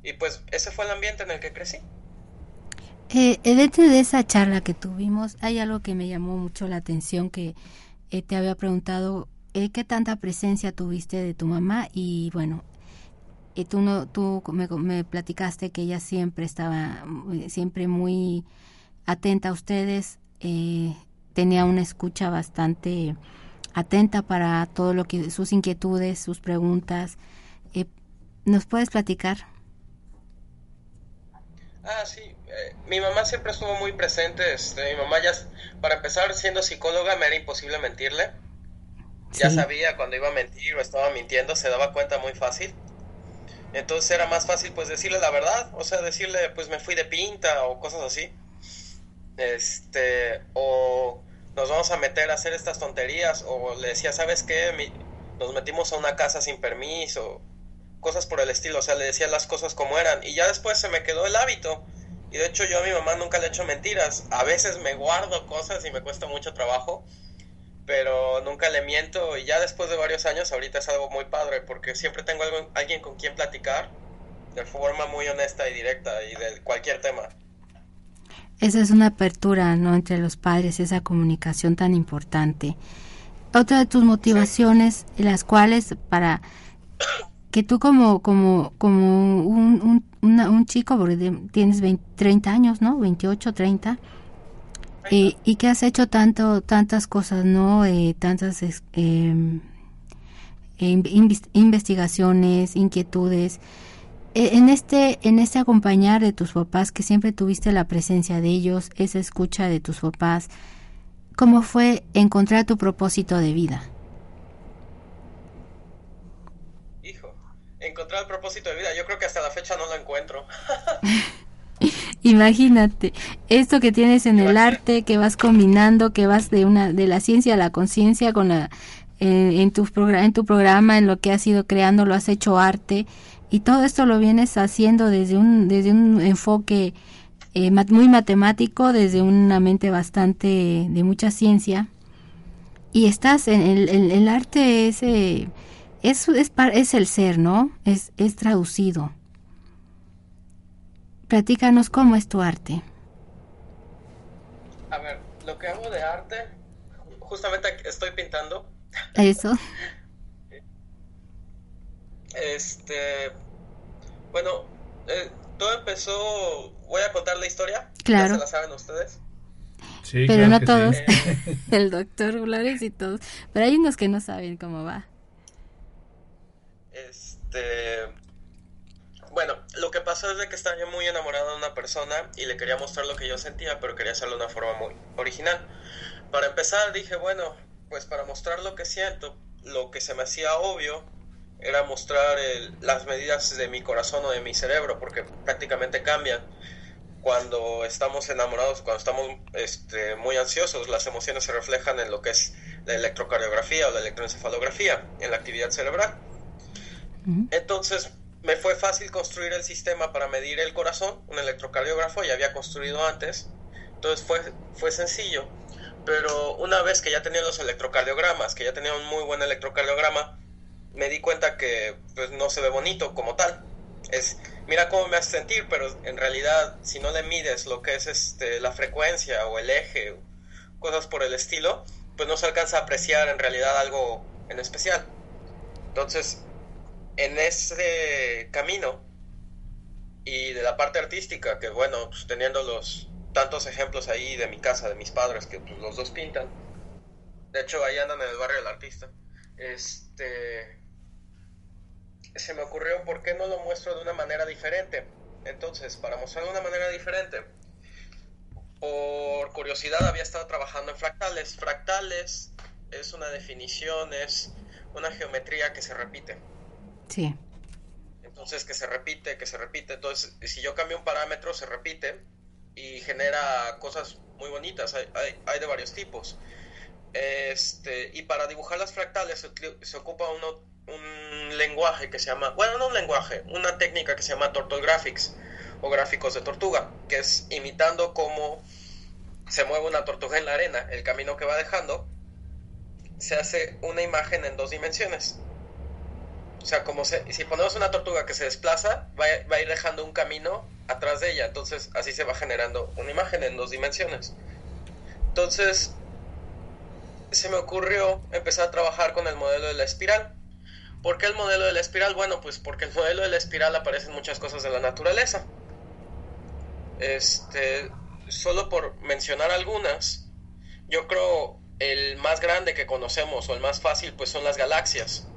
y pues ese fue el ambiente en el que crecí. Eh, eh, dentro de esa charla que tuvimos, hay algo que me llamó mucho la atención que eh, te había preguntado eh, qué tanta presencia tuviste de tu mamá y bueno, tú no tú me, platicaste que ella siempre estaba siempre muy atenta a ustedes tenía una escucha bastante atenta para todo lo que sus inquietudes sus preguntas. Eh, nos puedes platicar ah sí eh, mi mamá siempre estuvo muy presente este, mi mamá ya para empezar siendo psicóloga me era imposible mentirle. Ya sabía cuando iba a mentir o estaba mintiendo se daba cuenta muy fácil. Entonces era más fácil pues decirle la verdad, o sea, decirle pues me fui de pinta o cosas así. Este, o nos vamos a meter a hacer estas tonterías, o le decía, ¿sabes qué? nos metimos a una casa sin permiso, cosas por el estilo, o sea, le decía las cosas como eran. Y ya después se me quedó el hábito. Y de hecho yo a mi mamá nunca le he hecho mentiras. A veces me guardo cosas y me cuesta mucho trabajo pero nunca le miento y ya después de varios años ahorita es algo muy padre porque siempre tengo alguien con quien platicar de forma muy honesta y directa y de cualquier tema. Esa es una apertura, ¿no? Entre los padres, esa comunicación tan importante. Otra de tus motivaciones, las cuales para que tú como como como un, un, un chico, porque tienes 20, 30 años, ¿no? 28, 30, y, y que has hecho tanto, tantas cosas, ¿no? Eh, tantas em, investigaciones, inquietudes. E, en este, en este acompañar de tus papás, que siempre tuviste la presencia de ellos, esa escucha de tus papás, ¿cómo fue encontrar tu propósito de vida? Hijo, encontrar el propósito de vida, yo creo que hasta la fecha no lo encuentro. [LAUGHS] Imagínate, esto que tienes en el arte, que vas combinando, que vas de una de la ciencia a la conciencia con la en, tu en tu programa, en lo que has ido creando, lo has hecho arte y todo esto lo vienes haciendo desde un desde un enfoque eh, muy matemático, desde una mente bastante de mucha ciencia y estás en el, el, arte es, es, es, es el ser, ¿no? Es, es traducido Platícanos cómo es tu arte. A ver, lo que hago de arte, justamente estoy pintando. Eso. Este, bueno, eh, todo empezó, voy a contar la historia. Claro. ¿Ya se la saben ustedes? Sí, Pero no todos. [LAUGHS] El doctor Flores y todos. Pero hay unos que no saben cómo va. Este, bueno, lo que pasó es de que estaba yo muy enamorado de una persona y le quería mostrar lo que yo sentía, pero quería hacerlo de una forma muy original. Para empezar dije, bueno, pues para mostrar lo que siento, lo que se me hacía obvio era mostrar las medidas de mi corazón o de mi cerebro, porque prácticamente cambian cuando estamos enamorados, cuando estamos este, muy ansiosos, las emociones se reflejan en lo que es la electrocardiografía o la electroencefalografía, en la actividad cerebral. Entonces, me fue fácil construir el sistema para medir el corazón, un electrocardiógrafo, ya había construido antes, entonces fue, fue sencillo. Pero una vez que ya tenía los electrocardiogramas, que ya tenía un muy buen electrocardiograma, me di cuenta que pues, no se ve bonito como tal. es, mira cómo me hace sentir, pero en realidad si no le mides lo que es este, la frecuencia o el eje, cosas por el estilo, pues no se alcanza a apreciar en realidad algo en especial. Entonces, en ese camino y de la parte artística, que bueno, pues teniendo los tantos ejemplos ahí de mi casa, de mis padres, que pues, los dos pintan. De hecho, ahí andan en el barrio del artista. Este, se me ocurrió por qué no lo muestro de una manera diferente. Entonces, para mostrarlo de una manera diferente, por curiosidad había estado trabajando en fractales. Fractales es una definición, es una geometría que se repite. Sí. Entonces, que se repite, que se repite. Entonces, si yo cambio un parámetro, se repite y genera cosas muy bonitas. Hay, hay, de varios tipos. Este, y para dibujar las fractales se, se ocupa uno, un lenguaje que se llama, bueno, no un lenguaje, una técnica que se llama Tortographics o gráficos de tortuga, que es imitando cómo se mueve una tortuga en la arena, el camino que va dejando, se hace una imagen en dos dimensiones. O sea, como se, si ponemos una tortuga que se desplaza, va, va a ir dejando un camino atrás de ella, entonces así se va generando una imagen en dos dimensiones. Entonces, se me ocurrió empezar a trabajar con el modelo de la espiral ¿Por qué el modelo de la espiral? Bueno, pues porque el modelo de la espiral aparece en muchas cosas de la naturaleza. Este, solo por mencionar algunas, yo creo el más grande que conocemos o el más fácil pues son las galaxias.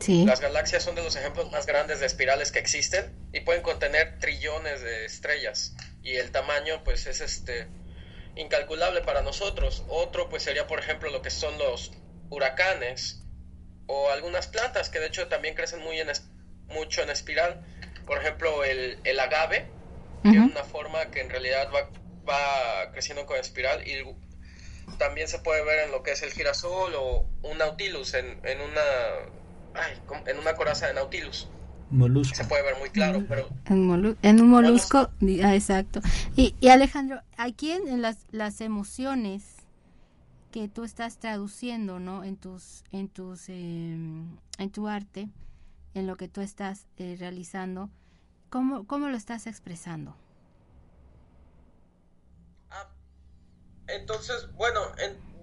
Sí. Las galaxias son de los ejemplos más grandes de espirales que existen y pueden contener trillones de estrellas y el tamaño pues es este incalculable para nosotros. Otro pues sería por ejemplo lo que son los huracanes o algunas plantas que de hecho también crecen muy en mucho en espiral. Por ejemplo, el, el agave tiene una forma que en realidad va, va creciendo con espiral y también se puede ver en lo que es el girasol o un nautilus en, en una en una coraza de nautilus. Molusco. Se puede ver muy claro, pero... En, en un molusco, ah, exacto. Y, y Alejandro, aquí en las, las emociones que tú estás traduciendo, ¿no? En tus, en tus, em, en tu arte, en lo que tú estás eh, realizando, ¿cómo, ¿cómo, lo estás expresando? Ah, entonces, bueno,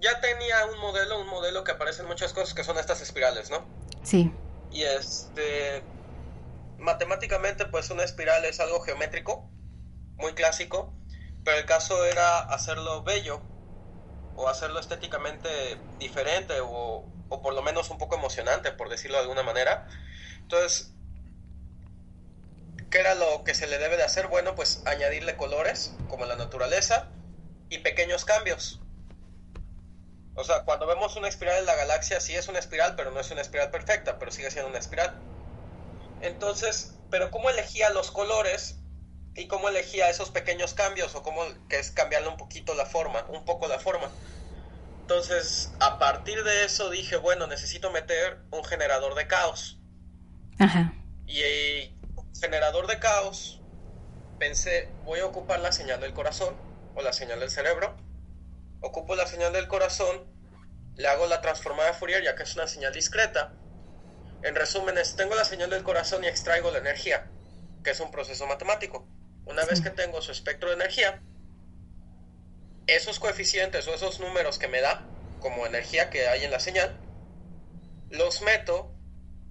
ya tenía un modelo, un modelo que aparece en muchas cosas que son estas espirales, ¿no? Sí. Y este, matemáticamente, pues una espiral es algo geométrico, muy clásico, pero el caso era hacerlo bello, o hacerlo estéticamente diferente o, por lo menos un poco emocionante, por decirlo de alguna manera. Entonces, ¿qué era lo que se le debe de hacer? Bueno, pues añadirle colores, como la naturaleza, y pequeños cambios. O sea, cuando vemos una espiral en la galaxia, sí es una espiral, pero no es una espiral perfecta, pero sigue siendo una espiral. Entonces, pero ¿cómo elegía los colores y cómo elegía esos pequeños cambios o cómo que es cambiarle un poquito la forma, un poco la forma. Entonces, a partir de eso dije, bueno, necesito meter un generador de caos. Ajá. Y el generador de caos, pensé, voy a ocupar la señal del corazón o la señal del cerebro. Ocupo la señal del corazón, le hago la transformada de Fourier ya que es una señal discreta. En resumen, tengo la señal del corazón y extraigo la energía, que es un proceso matemático. Una vez que tengo su espectro de energía, esos coeficientes o esos números que me da como energía que hay en la señal, los meto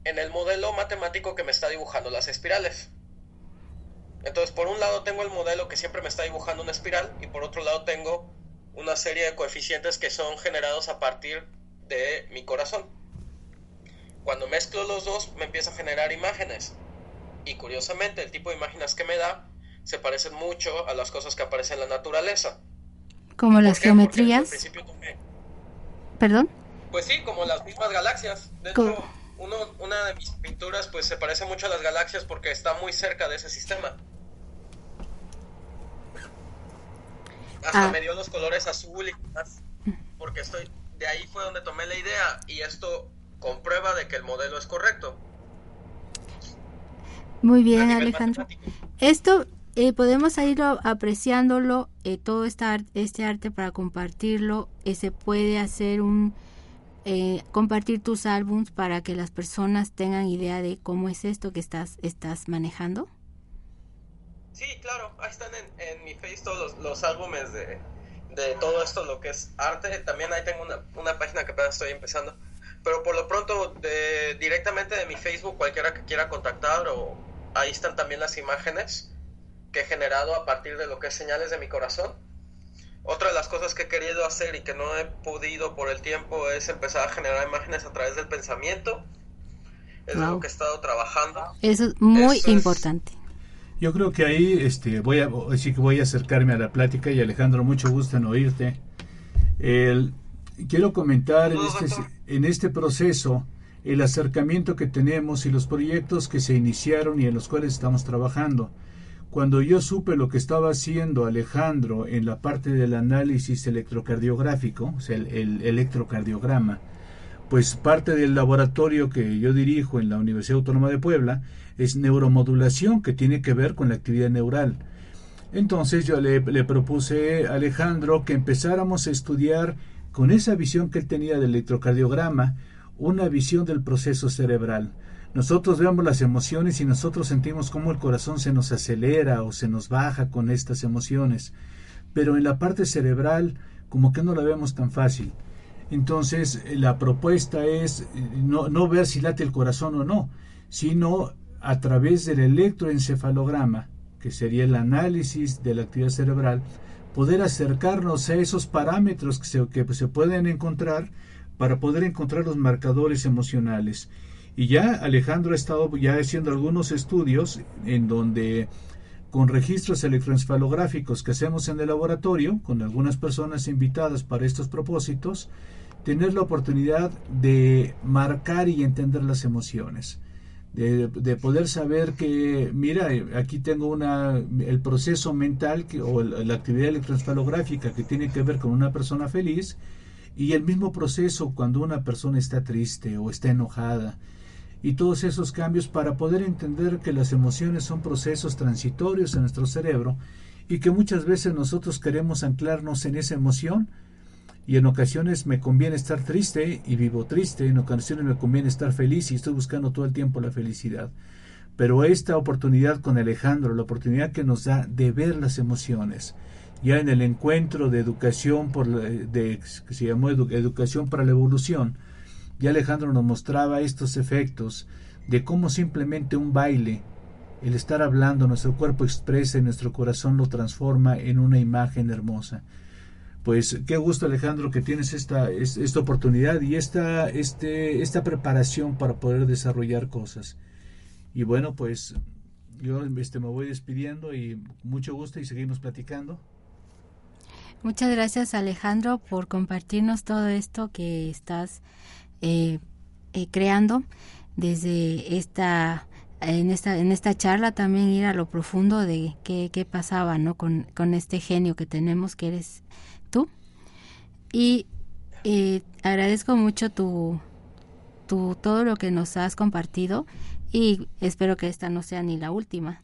en el modelo matemático que me está dibujando las espirales. Entonces, por un lado tengo el modelo que siempre me está dibujando una espiral y por otro lado tengo una serie de coeficientes que son generados a partir de mi corazón. Cuando mezclo los dos me empieza a generar imágenes. Y curiosamente el tipo de imágenes que me da se parecen mucho a las cosas que aparecen en la naturaleza. Como las geometrías. ¿Perdón? Pues sí, como las mismas galaxias. De hecho, uno, una de mis pinturas pues se parece mucho a las galaxias porque está muy cerca de ese sistema. Hasta ah. me dio los colores azul y más, porque estoy de ahí fue donde tomé la idea y esto comprueba de que el modelo es correcto. Muy bien, Alejandro. Esto eh, podemos ir apreciándolo, eh, todo esta, este arte para compartirlo, eh, se puede hacer un, eh, compartir tus álbums para que las personas tengan idea de cómo es esto que estás, estás manejando? Sí, claro, ahí están en, mi face todos los, álbumes de, de, todo esto, lo que es arte. También ahí tengo una, una página que apenas estoy empezando. Pero por lo pronto, de, directamente de mi Facebook, cualquiera que quiera contactar, o ahí están también las imágenes que he generado a partir de lo que es señales de mi corazón. Otra de las cosas que he querido hacer y que no he podido por el tiempo es empezar a generar imágenes a través del pensamiento. Es lo que he estado trabajando. Eso es muy importante. Yo creo que ahí este, voy a, sí que voy a acercarme a la plática y Alejandro, mucho gusto en oírte. El, quiero comentar en este, en este proceso el acercamiento que tenemos y los proyectos que se iniciaron y en los cuales estamos trabajando. Cuando yo supe lo que estaba haciendo Alejandro en la parte del análisis electrocardiográfico, o sea, el, el electrocardiograma, pues parte del laboratorio que yo dirijo en la Universidad Autónoma de Puebla es neuromodulación que tiene que ver con la actividad neural. Entonces yo le, propuse a Alejandro que empezáramos a estudiar con esa visión que él tenía del electrocardiograma, una visión del proceso cerebral. Nosotros vemos las emociones y nosotros sentimos cómo el corazón se nos acelera o se nos baja con estas emociones, pero en la parte cerebral como que no la vemos tan fácil. Entonces la propuesta es no, no ver si late el corazón o no, sino a través del electroencefalograma, que sería el análisis de la actividad cerebral, poder acercarnos a esos parámetros que se, que se pueden encontrar para poder encontrar los marcadores emocionales. Y ya Alejandro ha estado ya haciendo algunos estudios en donde con registros electroencefalográficos que hacemos en el laboratorio, con algunas personas invitadas para estos propósitos, tener la oportunidad de marcar y entender las emociones de, poder saber que, mira, aquí tengo una, el proceso mental que, o la actividad electroencefalográfica que tiene que ver con una persona feliz y el mismo proceso cuando una persona está triste o está enojada. Y todos esos cambios para poder entender que las emociones son procesos transitorios en nuestro cerebro y que muchas veces nosotros queremos anclarnos en esa emoción y en ocasiones me conviene estar triste y vivo triste, en ocasiones me conviene estar feliz y estoy buscando todo el tiempo la felicidad. Pero esta oportunidad con Alejandro, la oportunidad que nos da de ver las emociones, ya en el encuentro de educación por de, que se llamó educación para la evolución, ya Alejandro nos mostraba estos efectos de cómo simplemente un baile, el estar hablando, nuestro cuerpo expresa y nuestro corazón lo transforma en una imagen hermosa pues qué gusto Alejandro que tienes esta, esta oportunidad y esta, este, esta preparación para poder desarrollar cosas. Y bueno, pues yo este, me voy despidiendo y mucho gusto y seguimos platicando. Muchas gracias Alejandro por compartirnos todo esto que estás eh, eh, creando desde esta en esta en esta charla también ir a lo profundo de qué, qué pasaba no con, con este genio que tenemos que eres y eh, agradezco mucho tu, tu, todo lo que nos has compartido y espero que esta no sea ni la última.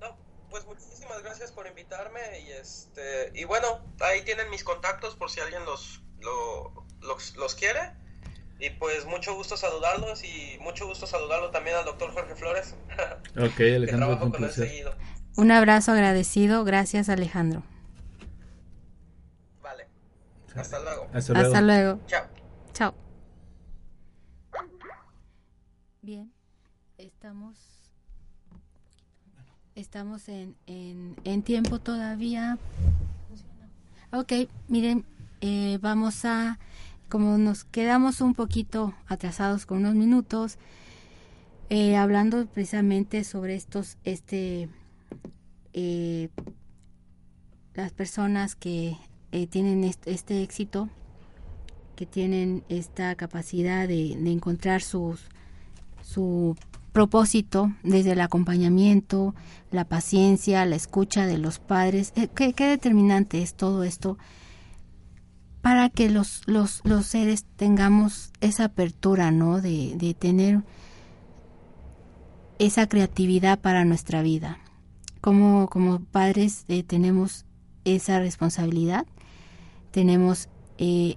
No, pues muchísimas gracias por invitarme y este y bueno, ahí tienen mis contactos por si alguien los, los, los quiere. Y pues mucho gusto saludarlos y mucho gusto saludarlo también al doctor Jorge Flores. Ok, Alejandro, [LAUGHS] un un abrazo agradecido. Gracias, Alejandro. Vale. Hasta luego. Hasta luego. Chao. Chao. Bien. Estamos. Estamos en, en, en tiempo todavía. Ok, miren, eh, vamos a, como nos quedamos un poquito atrasados con unos minutos, eh, hablando precisamente sobre estos, este, eh, las personas que eh, tienen este, éxito, que tienen esta capacidad de, encontrar sus, su propósito desde el acompañamiento, la paciencia, la escucha de los padres. Eh, ¿Qué, determinante es todo esto para que los, los, los seres tengamos esa apertura, ¿no? De, de tener esa creatividad para nuestra vida como, como padres eh, tenemos esa responsabilidad, tenemos eh,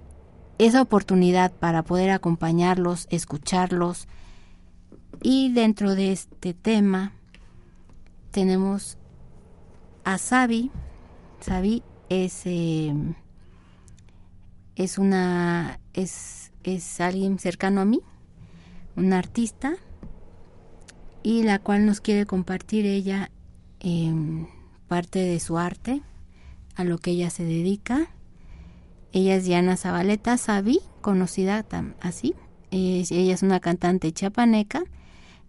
esa oportunidad para poder acompañarlos, escucharlos. Y dentro de este tema tenemos a Sabi. Sabi es, eh, es una es, es alguien cercano a mí, una artista, y la cual nos quiere compartir ella em, parte de su arte, a lo que ella se dedica. Ella es Diana Zabaleta Sabi, conocida así. ella es una cantante chapaneca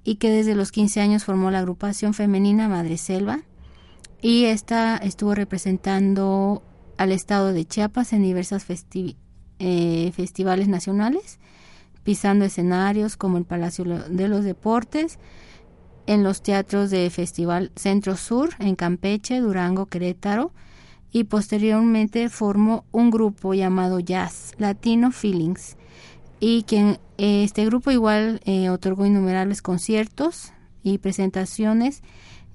y que desde los 15 años formó la agrupación femenina Madre Selva y esta estuvo representando al estado de Chiapas en diversas eh, festivales nacionales, pisando escenarios como el Palacio de los Deportes, en los teatros de Festival Centro Sur, en Campeche, Durango, Querétaro, y posteriormente formó un grupo llamado Jazz Latino Feelings, y quien este grupo igual eh, otorgó innumerables conciertos y presentaciones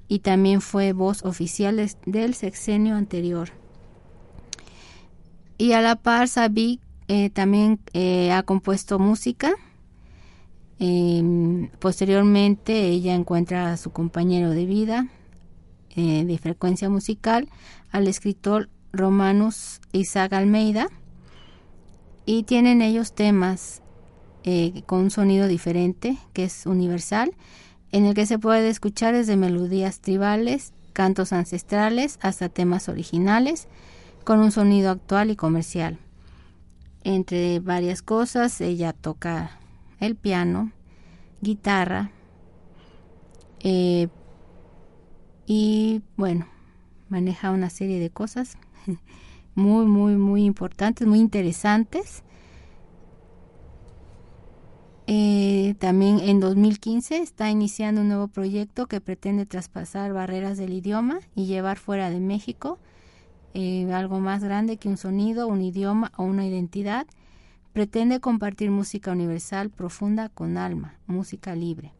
y también fue voz oficial del sexenio anterior. Y a la par, Sabi eh, también eh, ha compuesto música. Em, posteriormente, ella encuentra a su compañero de vida eh, de frecuencia musical, al escritor Romanus Isaac Almeida, y tienen ellos temas con un sonido diferente, que es universal, en el que se puede escuchar desde melodías tribales, cantos ancestrales, hasta temas originales, con un sonido actual y comercial. Entre varias cosas, ella toca el piano, guitarra, eh, y bueno, maneja una serie de cosas [LAUGHS] muy, muy, muy importantes, muy interesantes eh, también en 2015 está iniciando un nuevo proyecto que pretende traspasar barreras del idioma y llevar fuera de México eh, algo más grande que un sonido, un idioma o una identidad. Pretende compartir música universal profunda con alma, música libre.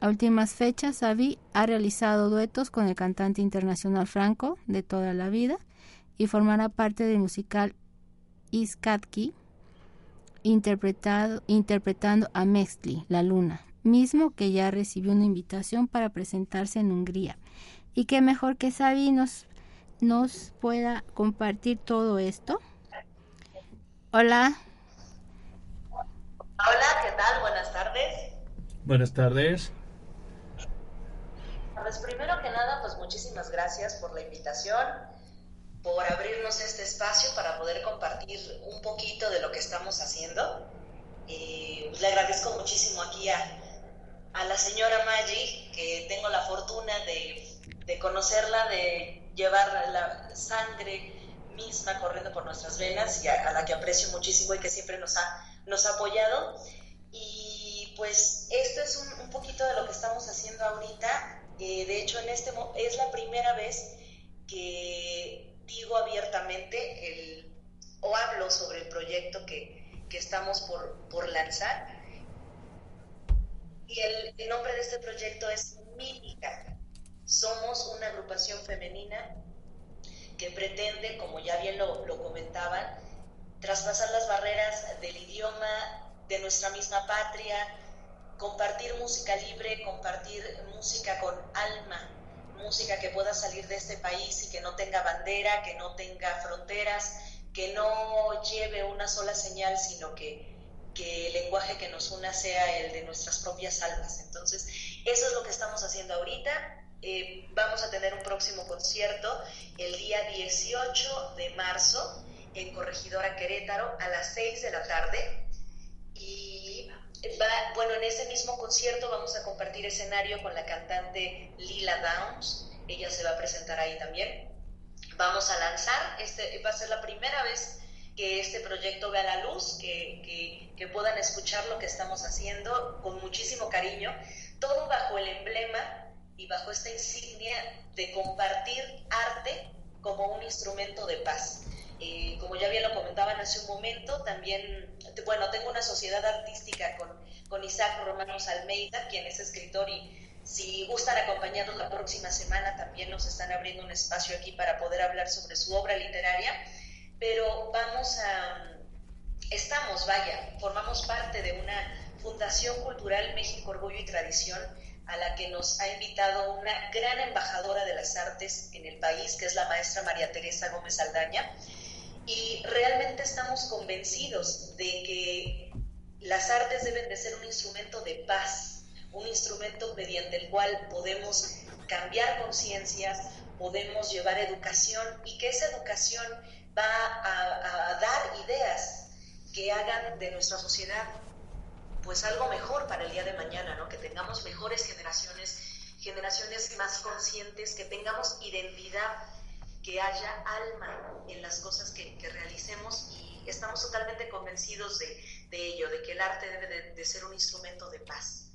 A últimas fechas, Avi ha realizado duetos con el cantante internacional Franco de toda la vida y formará parte del musical Iskatki, interpretado, interpretando a Mextli, la luna, mismo que ya recibió una invitación para presentarse en Hungría. Y qué mejor que Sabi nos, nos pueda compartir todo esto. Hola. Hola, ¿qué tal? Buenas tardes. Buenas tardes. Pues primero que nada, pues muchísimas gracias por la invitación por abrirnos este espacio para poder compartir un poquito de lo que estamos haciendo. Pues, le agradezco muchísimo aquí a, a, la señora Maggi, que tengo la fortuna de, de conocerla, de llevar la sangre misma corriendo por nuestras venas y a, la que aprecio muchísimo y que siempre nos ha, nos ha apoyado. Y pues esto es un, poquito de lo que estamos haciendo ahorita. Eh, de hecho, en este es la primera vez que digo abiertamente el, o hablo sobre el proyecto que, que estamos por, por, lanzar. Y el, nombre de este proyecto es Mítica. Somos una agrupación femenina que pretende, como ya bien lo, lo comentaban, traspasar las barreras del idioma, de nuestra misma patria, compartir música libre, compartir música con alma, música que pueda salir de este país y que no tenga bandera, que no tenga fronteras, que no lleve una sola señal, sino que, que el lenguaje que nos una sea el de nuestras propias almas. Entonces, eso es lo que estamos haciendo ahorita. Eh, vamos a tener un próximo concierto el día 18 de marzo en Corregidora Querétaro a las 6 de la tarde. Y bueno, en ese mismo concierto vamos a compartir escenario con la cantante Lila Downs, ella se va a presentar ahí también. Vamos a lanzar, este va a ser la primera vez que este proyecto vea la luz, que, que puedan escuchar lo que estamos haciendo con muchísimo cariño, todo bajo el emblema y bajo esta insignia de compartir arte como un instrumento de paz. Como ya bien lo comentaban hace un momento, también, bueno, tengo una sociedad artística con, con Isaac Romanos Almeida, quien es escritor y si gustan acompañarnos la próxima semana, también nos están abriendo un espacio aquí para poder hablar sobre su obra literaria. pero vamos a, estamos, vaya, formamos parte de una Fundación Cultural México Orgullo y Tradición, a la que nos ha invitado una gran embajadora de las artes en el país, que es la maestra María Teresa Gómez Aldaña, y realmente estamos convencidos de que las artes deben de ser un instrumento de paz, un instrumento mediante el cual podemos cambiar conciencias, podemos llevar educación y que esa educación va a, a dar ideas que hagan de nuestra sociedad pues algo mejor para el día de mañana, ¿no? Que tengamos mejores generaciones, generaciones más conscientes, que tengamos identidad, que haya alma en las cosas que, realicemos y estamos totalmente convencidos de, ello, de que el arte debe de, ser un instrumento de paz.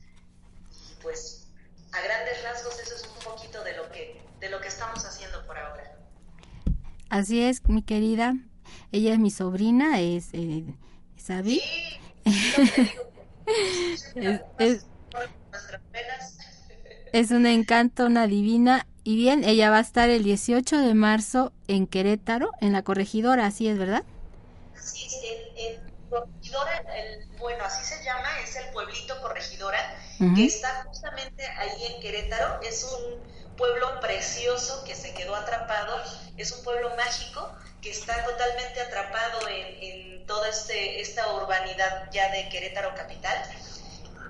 Y pues a grandes rasgos eso es un poquito de lo que, de lo que estamos haciendo por ahora. Así es, mi querida. Ella es mi sobrina, es eh, Sabi. [LAUGHS] es, un encanto, una divina. Y bien, ella va a estar el 18 de marzo en Querétaro, en la corregidora, así es, ¿verdad? Sí, en, Corregidora, bueno, así se llama, es el pueblito Corregidora, que está justamente ahí en Querétaro. Es un pueblo precioso que se quedó atrapado, es un pueblo mágico que está totalmente atrapado en, en toda este, esta urbanidad ya de Querétaro Capital.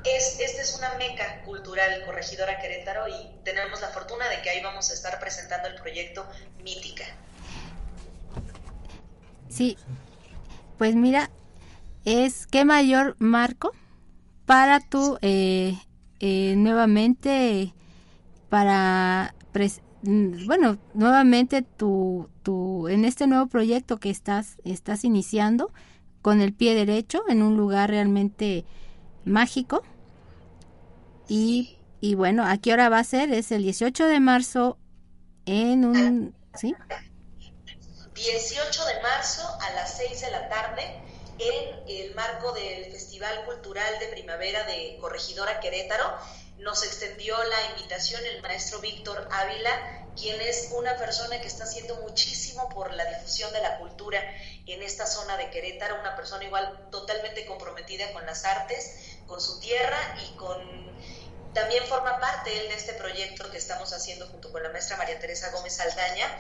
Es, esta es una meca cultural corregidora Querétaro y tenemos la fortuna de que ahí vamos a estar presentando el proyecto Mítica. Sí, pues mira, es qué mayor marco para tu, eh, eh, nuevamente, para Mm, bueno, nuevamente tu, tu, en este nuevo proyecto que estás, estás iniciando con el pie derecho en un lugar realmente mágico. Y, bueno, ¿a qué hora va a ser? Es el 18 de marzo en un... ¿Sí? 18 de marzo a las 6 de la tarde en el marco del Festival Cultural de Primavera de Corregidora Querétaro nos extendió la invitación el maestro Víctor Ávila, quien es una persona que está haciendo muchísimo por la difusión de la cultura en esta zona de Querétaro, una persona igual totalmente comprometida con las artes, con su tierra y con... También forma parte él de este proyecto que estamos haciendo junto con la maestra María Teresa Gómez Aldaña,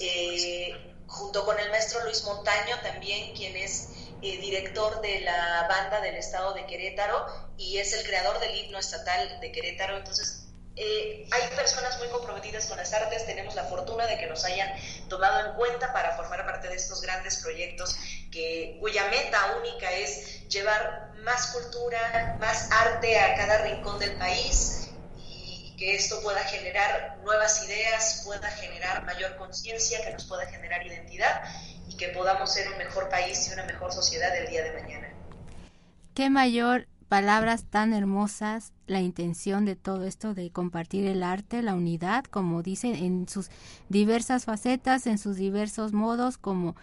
eh, junto con el maestro Luis Montaño también, quien es eh, director de la banda del estado de Querétaro y es el creador del himno estatal de Querétaro. Entonces, eh, hay personas muy comprometidas con las artes, tenemos la fortuna de que nos hayan tomado en cuenta para formar parte de estos grandes proyectos que, cuya meta única es llevar más cultura, más arte a cada rincón del país y que esto pueda generar nuevas ideas, pueda generar mayor conciencia, que nos pueda generar identidad y que podamos ser un mejor país y una mejor sociedad el día de mañana. Qué mayor palabras tan hermosas, la intención de todo esto de compartir el arte, la unidad, como dicen, en sus diversas facetas, en sus diversos modos, como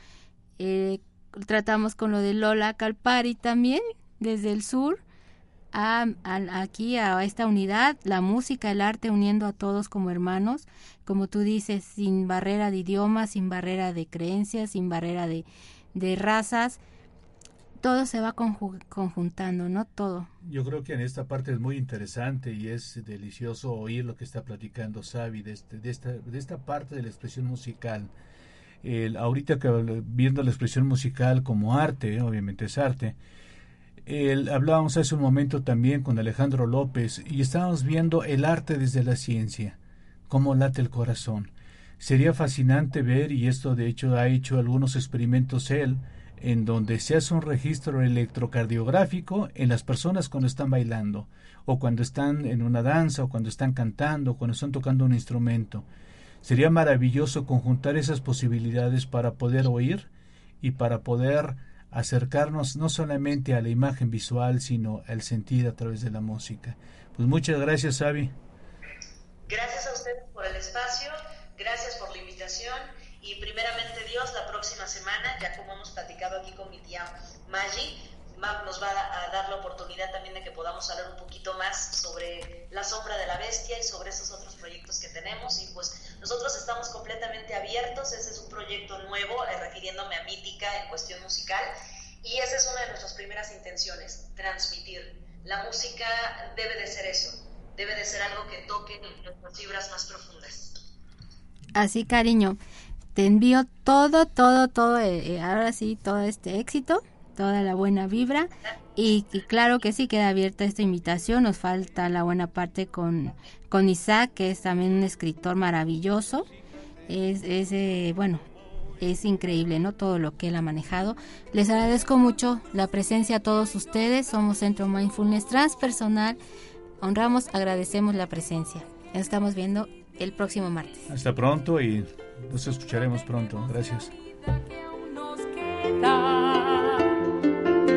eh, tratamos con lo de Lola Calpari también, desde el sur, a, aquí a esta unidad, la música, el arte uniendo a todos como hermanos, como tú dices, sin barrera de idiomas, sin barrera de creencias, sin barrera de, de razas, todo se va conjuntando, ¿no? Todo. Yo creo que en esta parte es muy interesante y es delicioso oír lo que está platicando Xavi de, este, esta parte de la expresión musical. El, ahorita que viendo la expresión musical como arte, obviamente es arte, el, hablábamos hace un momento también con Alejandro López y estábamos viendo el arte desde la ciencia, cómo late el corazón. Sería fascinante ver, y esto de hecho ha hecho algunos experimentos él, en donde se hace un registro electrocardiográfico en las personas cuando están bailando, o cuando están en una danza, o cuando están cantando, o cuando están tocando un instrumento. Sería maravilloso conjuntar esas posibilidades para poder oír y para poder acercarnos no solamente a la imagen visual, sino al sentir a través de la música. Pues muchas gracias, Avi. Gracias a ustedes por el espacio, gracias por la invitación y primeramente ya como hemos platicado aquí con mi tía Maggi, nos va a dar la oportunidad también de que podamos hablar un poquito más sobre la sombra de la bestia y sobre esos otros proyectos que tenemos y pues nosotros estamos completamente abiertos, ese es un proyecto nuevo, eh, refiriéndome a Mítica en cuestión musical y esa es una de nuestras primeras intenciones, transmitir. La música debe de ser eso, debe de ser algo que toque nuestras fibras más profundas. Así, cariño, te envío todo, todo, todo, eh, eh, ahora sí, todo este éxito, toda la buena vibra y, claro que sí, queda abierta esta invitación, nos falta la buena parte con, con Isaac, que es también un escritor maravilloso, es, es eh, bueno, es increíble, ¿no? Todo lo que él ha manejado. Les agradezco mucho la presencia a todos ustedes. Somos Centro Mindfulness Transpersonal. Honramos, agradecemos la presencia. Nos estamos viendo el próximo martes. Hasta pronto y nos escucharemos pronto. Gracias.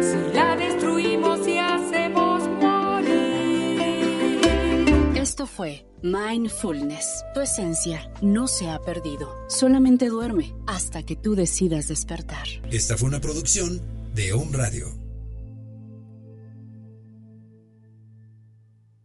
Si la destruimos y hacemos morir. Esto fue Mindfulness. Tu esencia no se ha perdido. Solamente duerme hasta que tú decidas despertar. Esta fue una producción de Home Radio.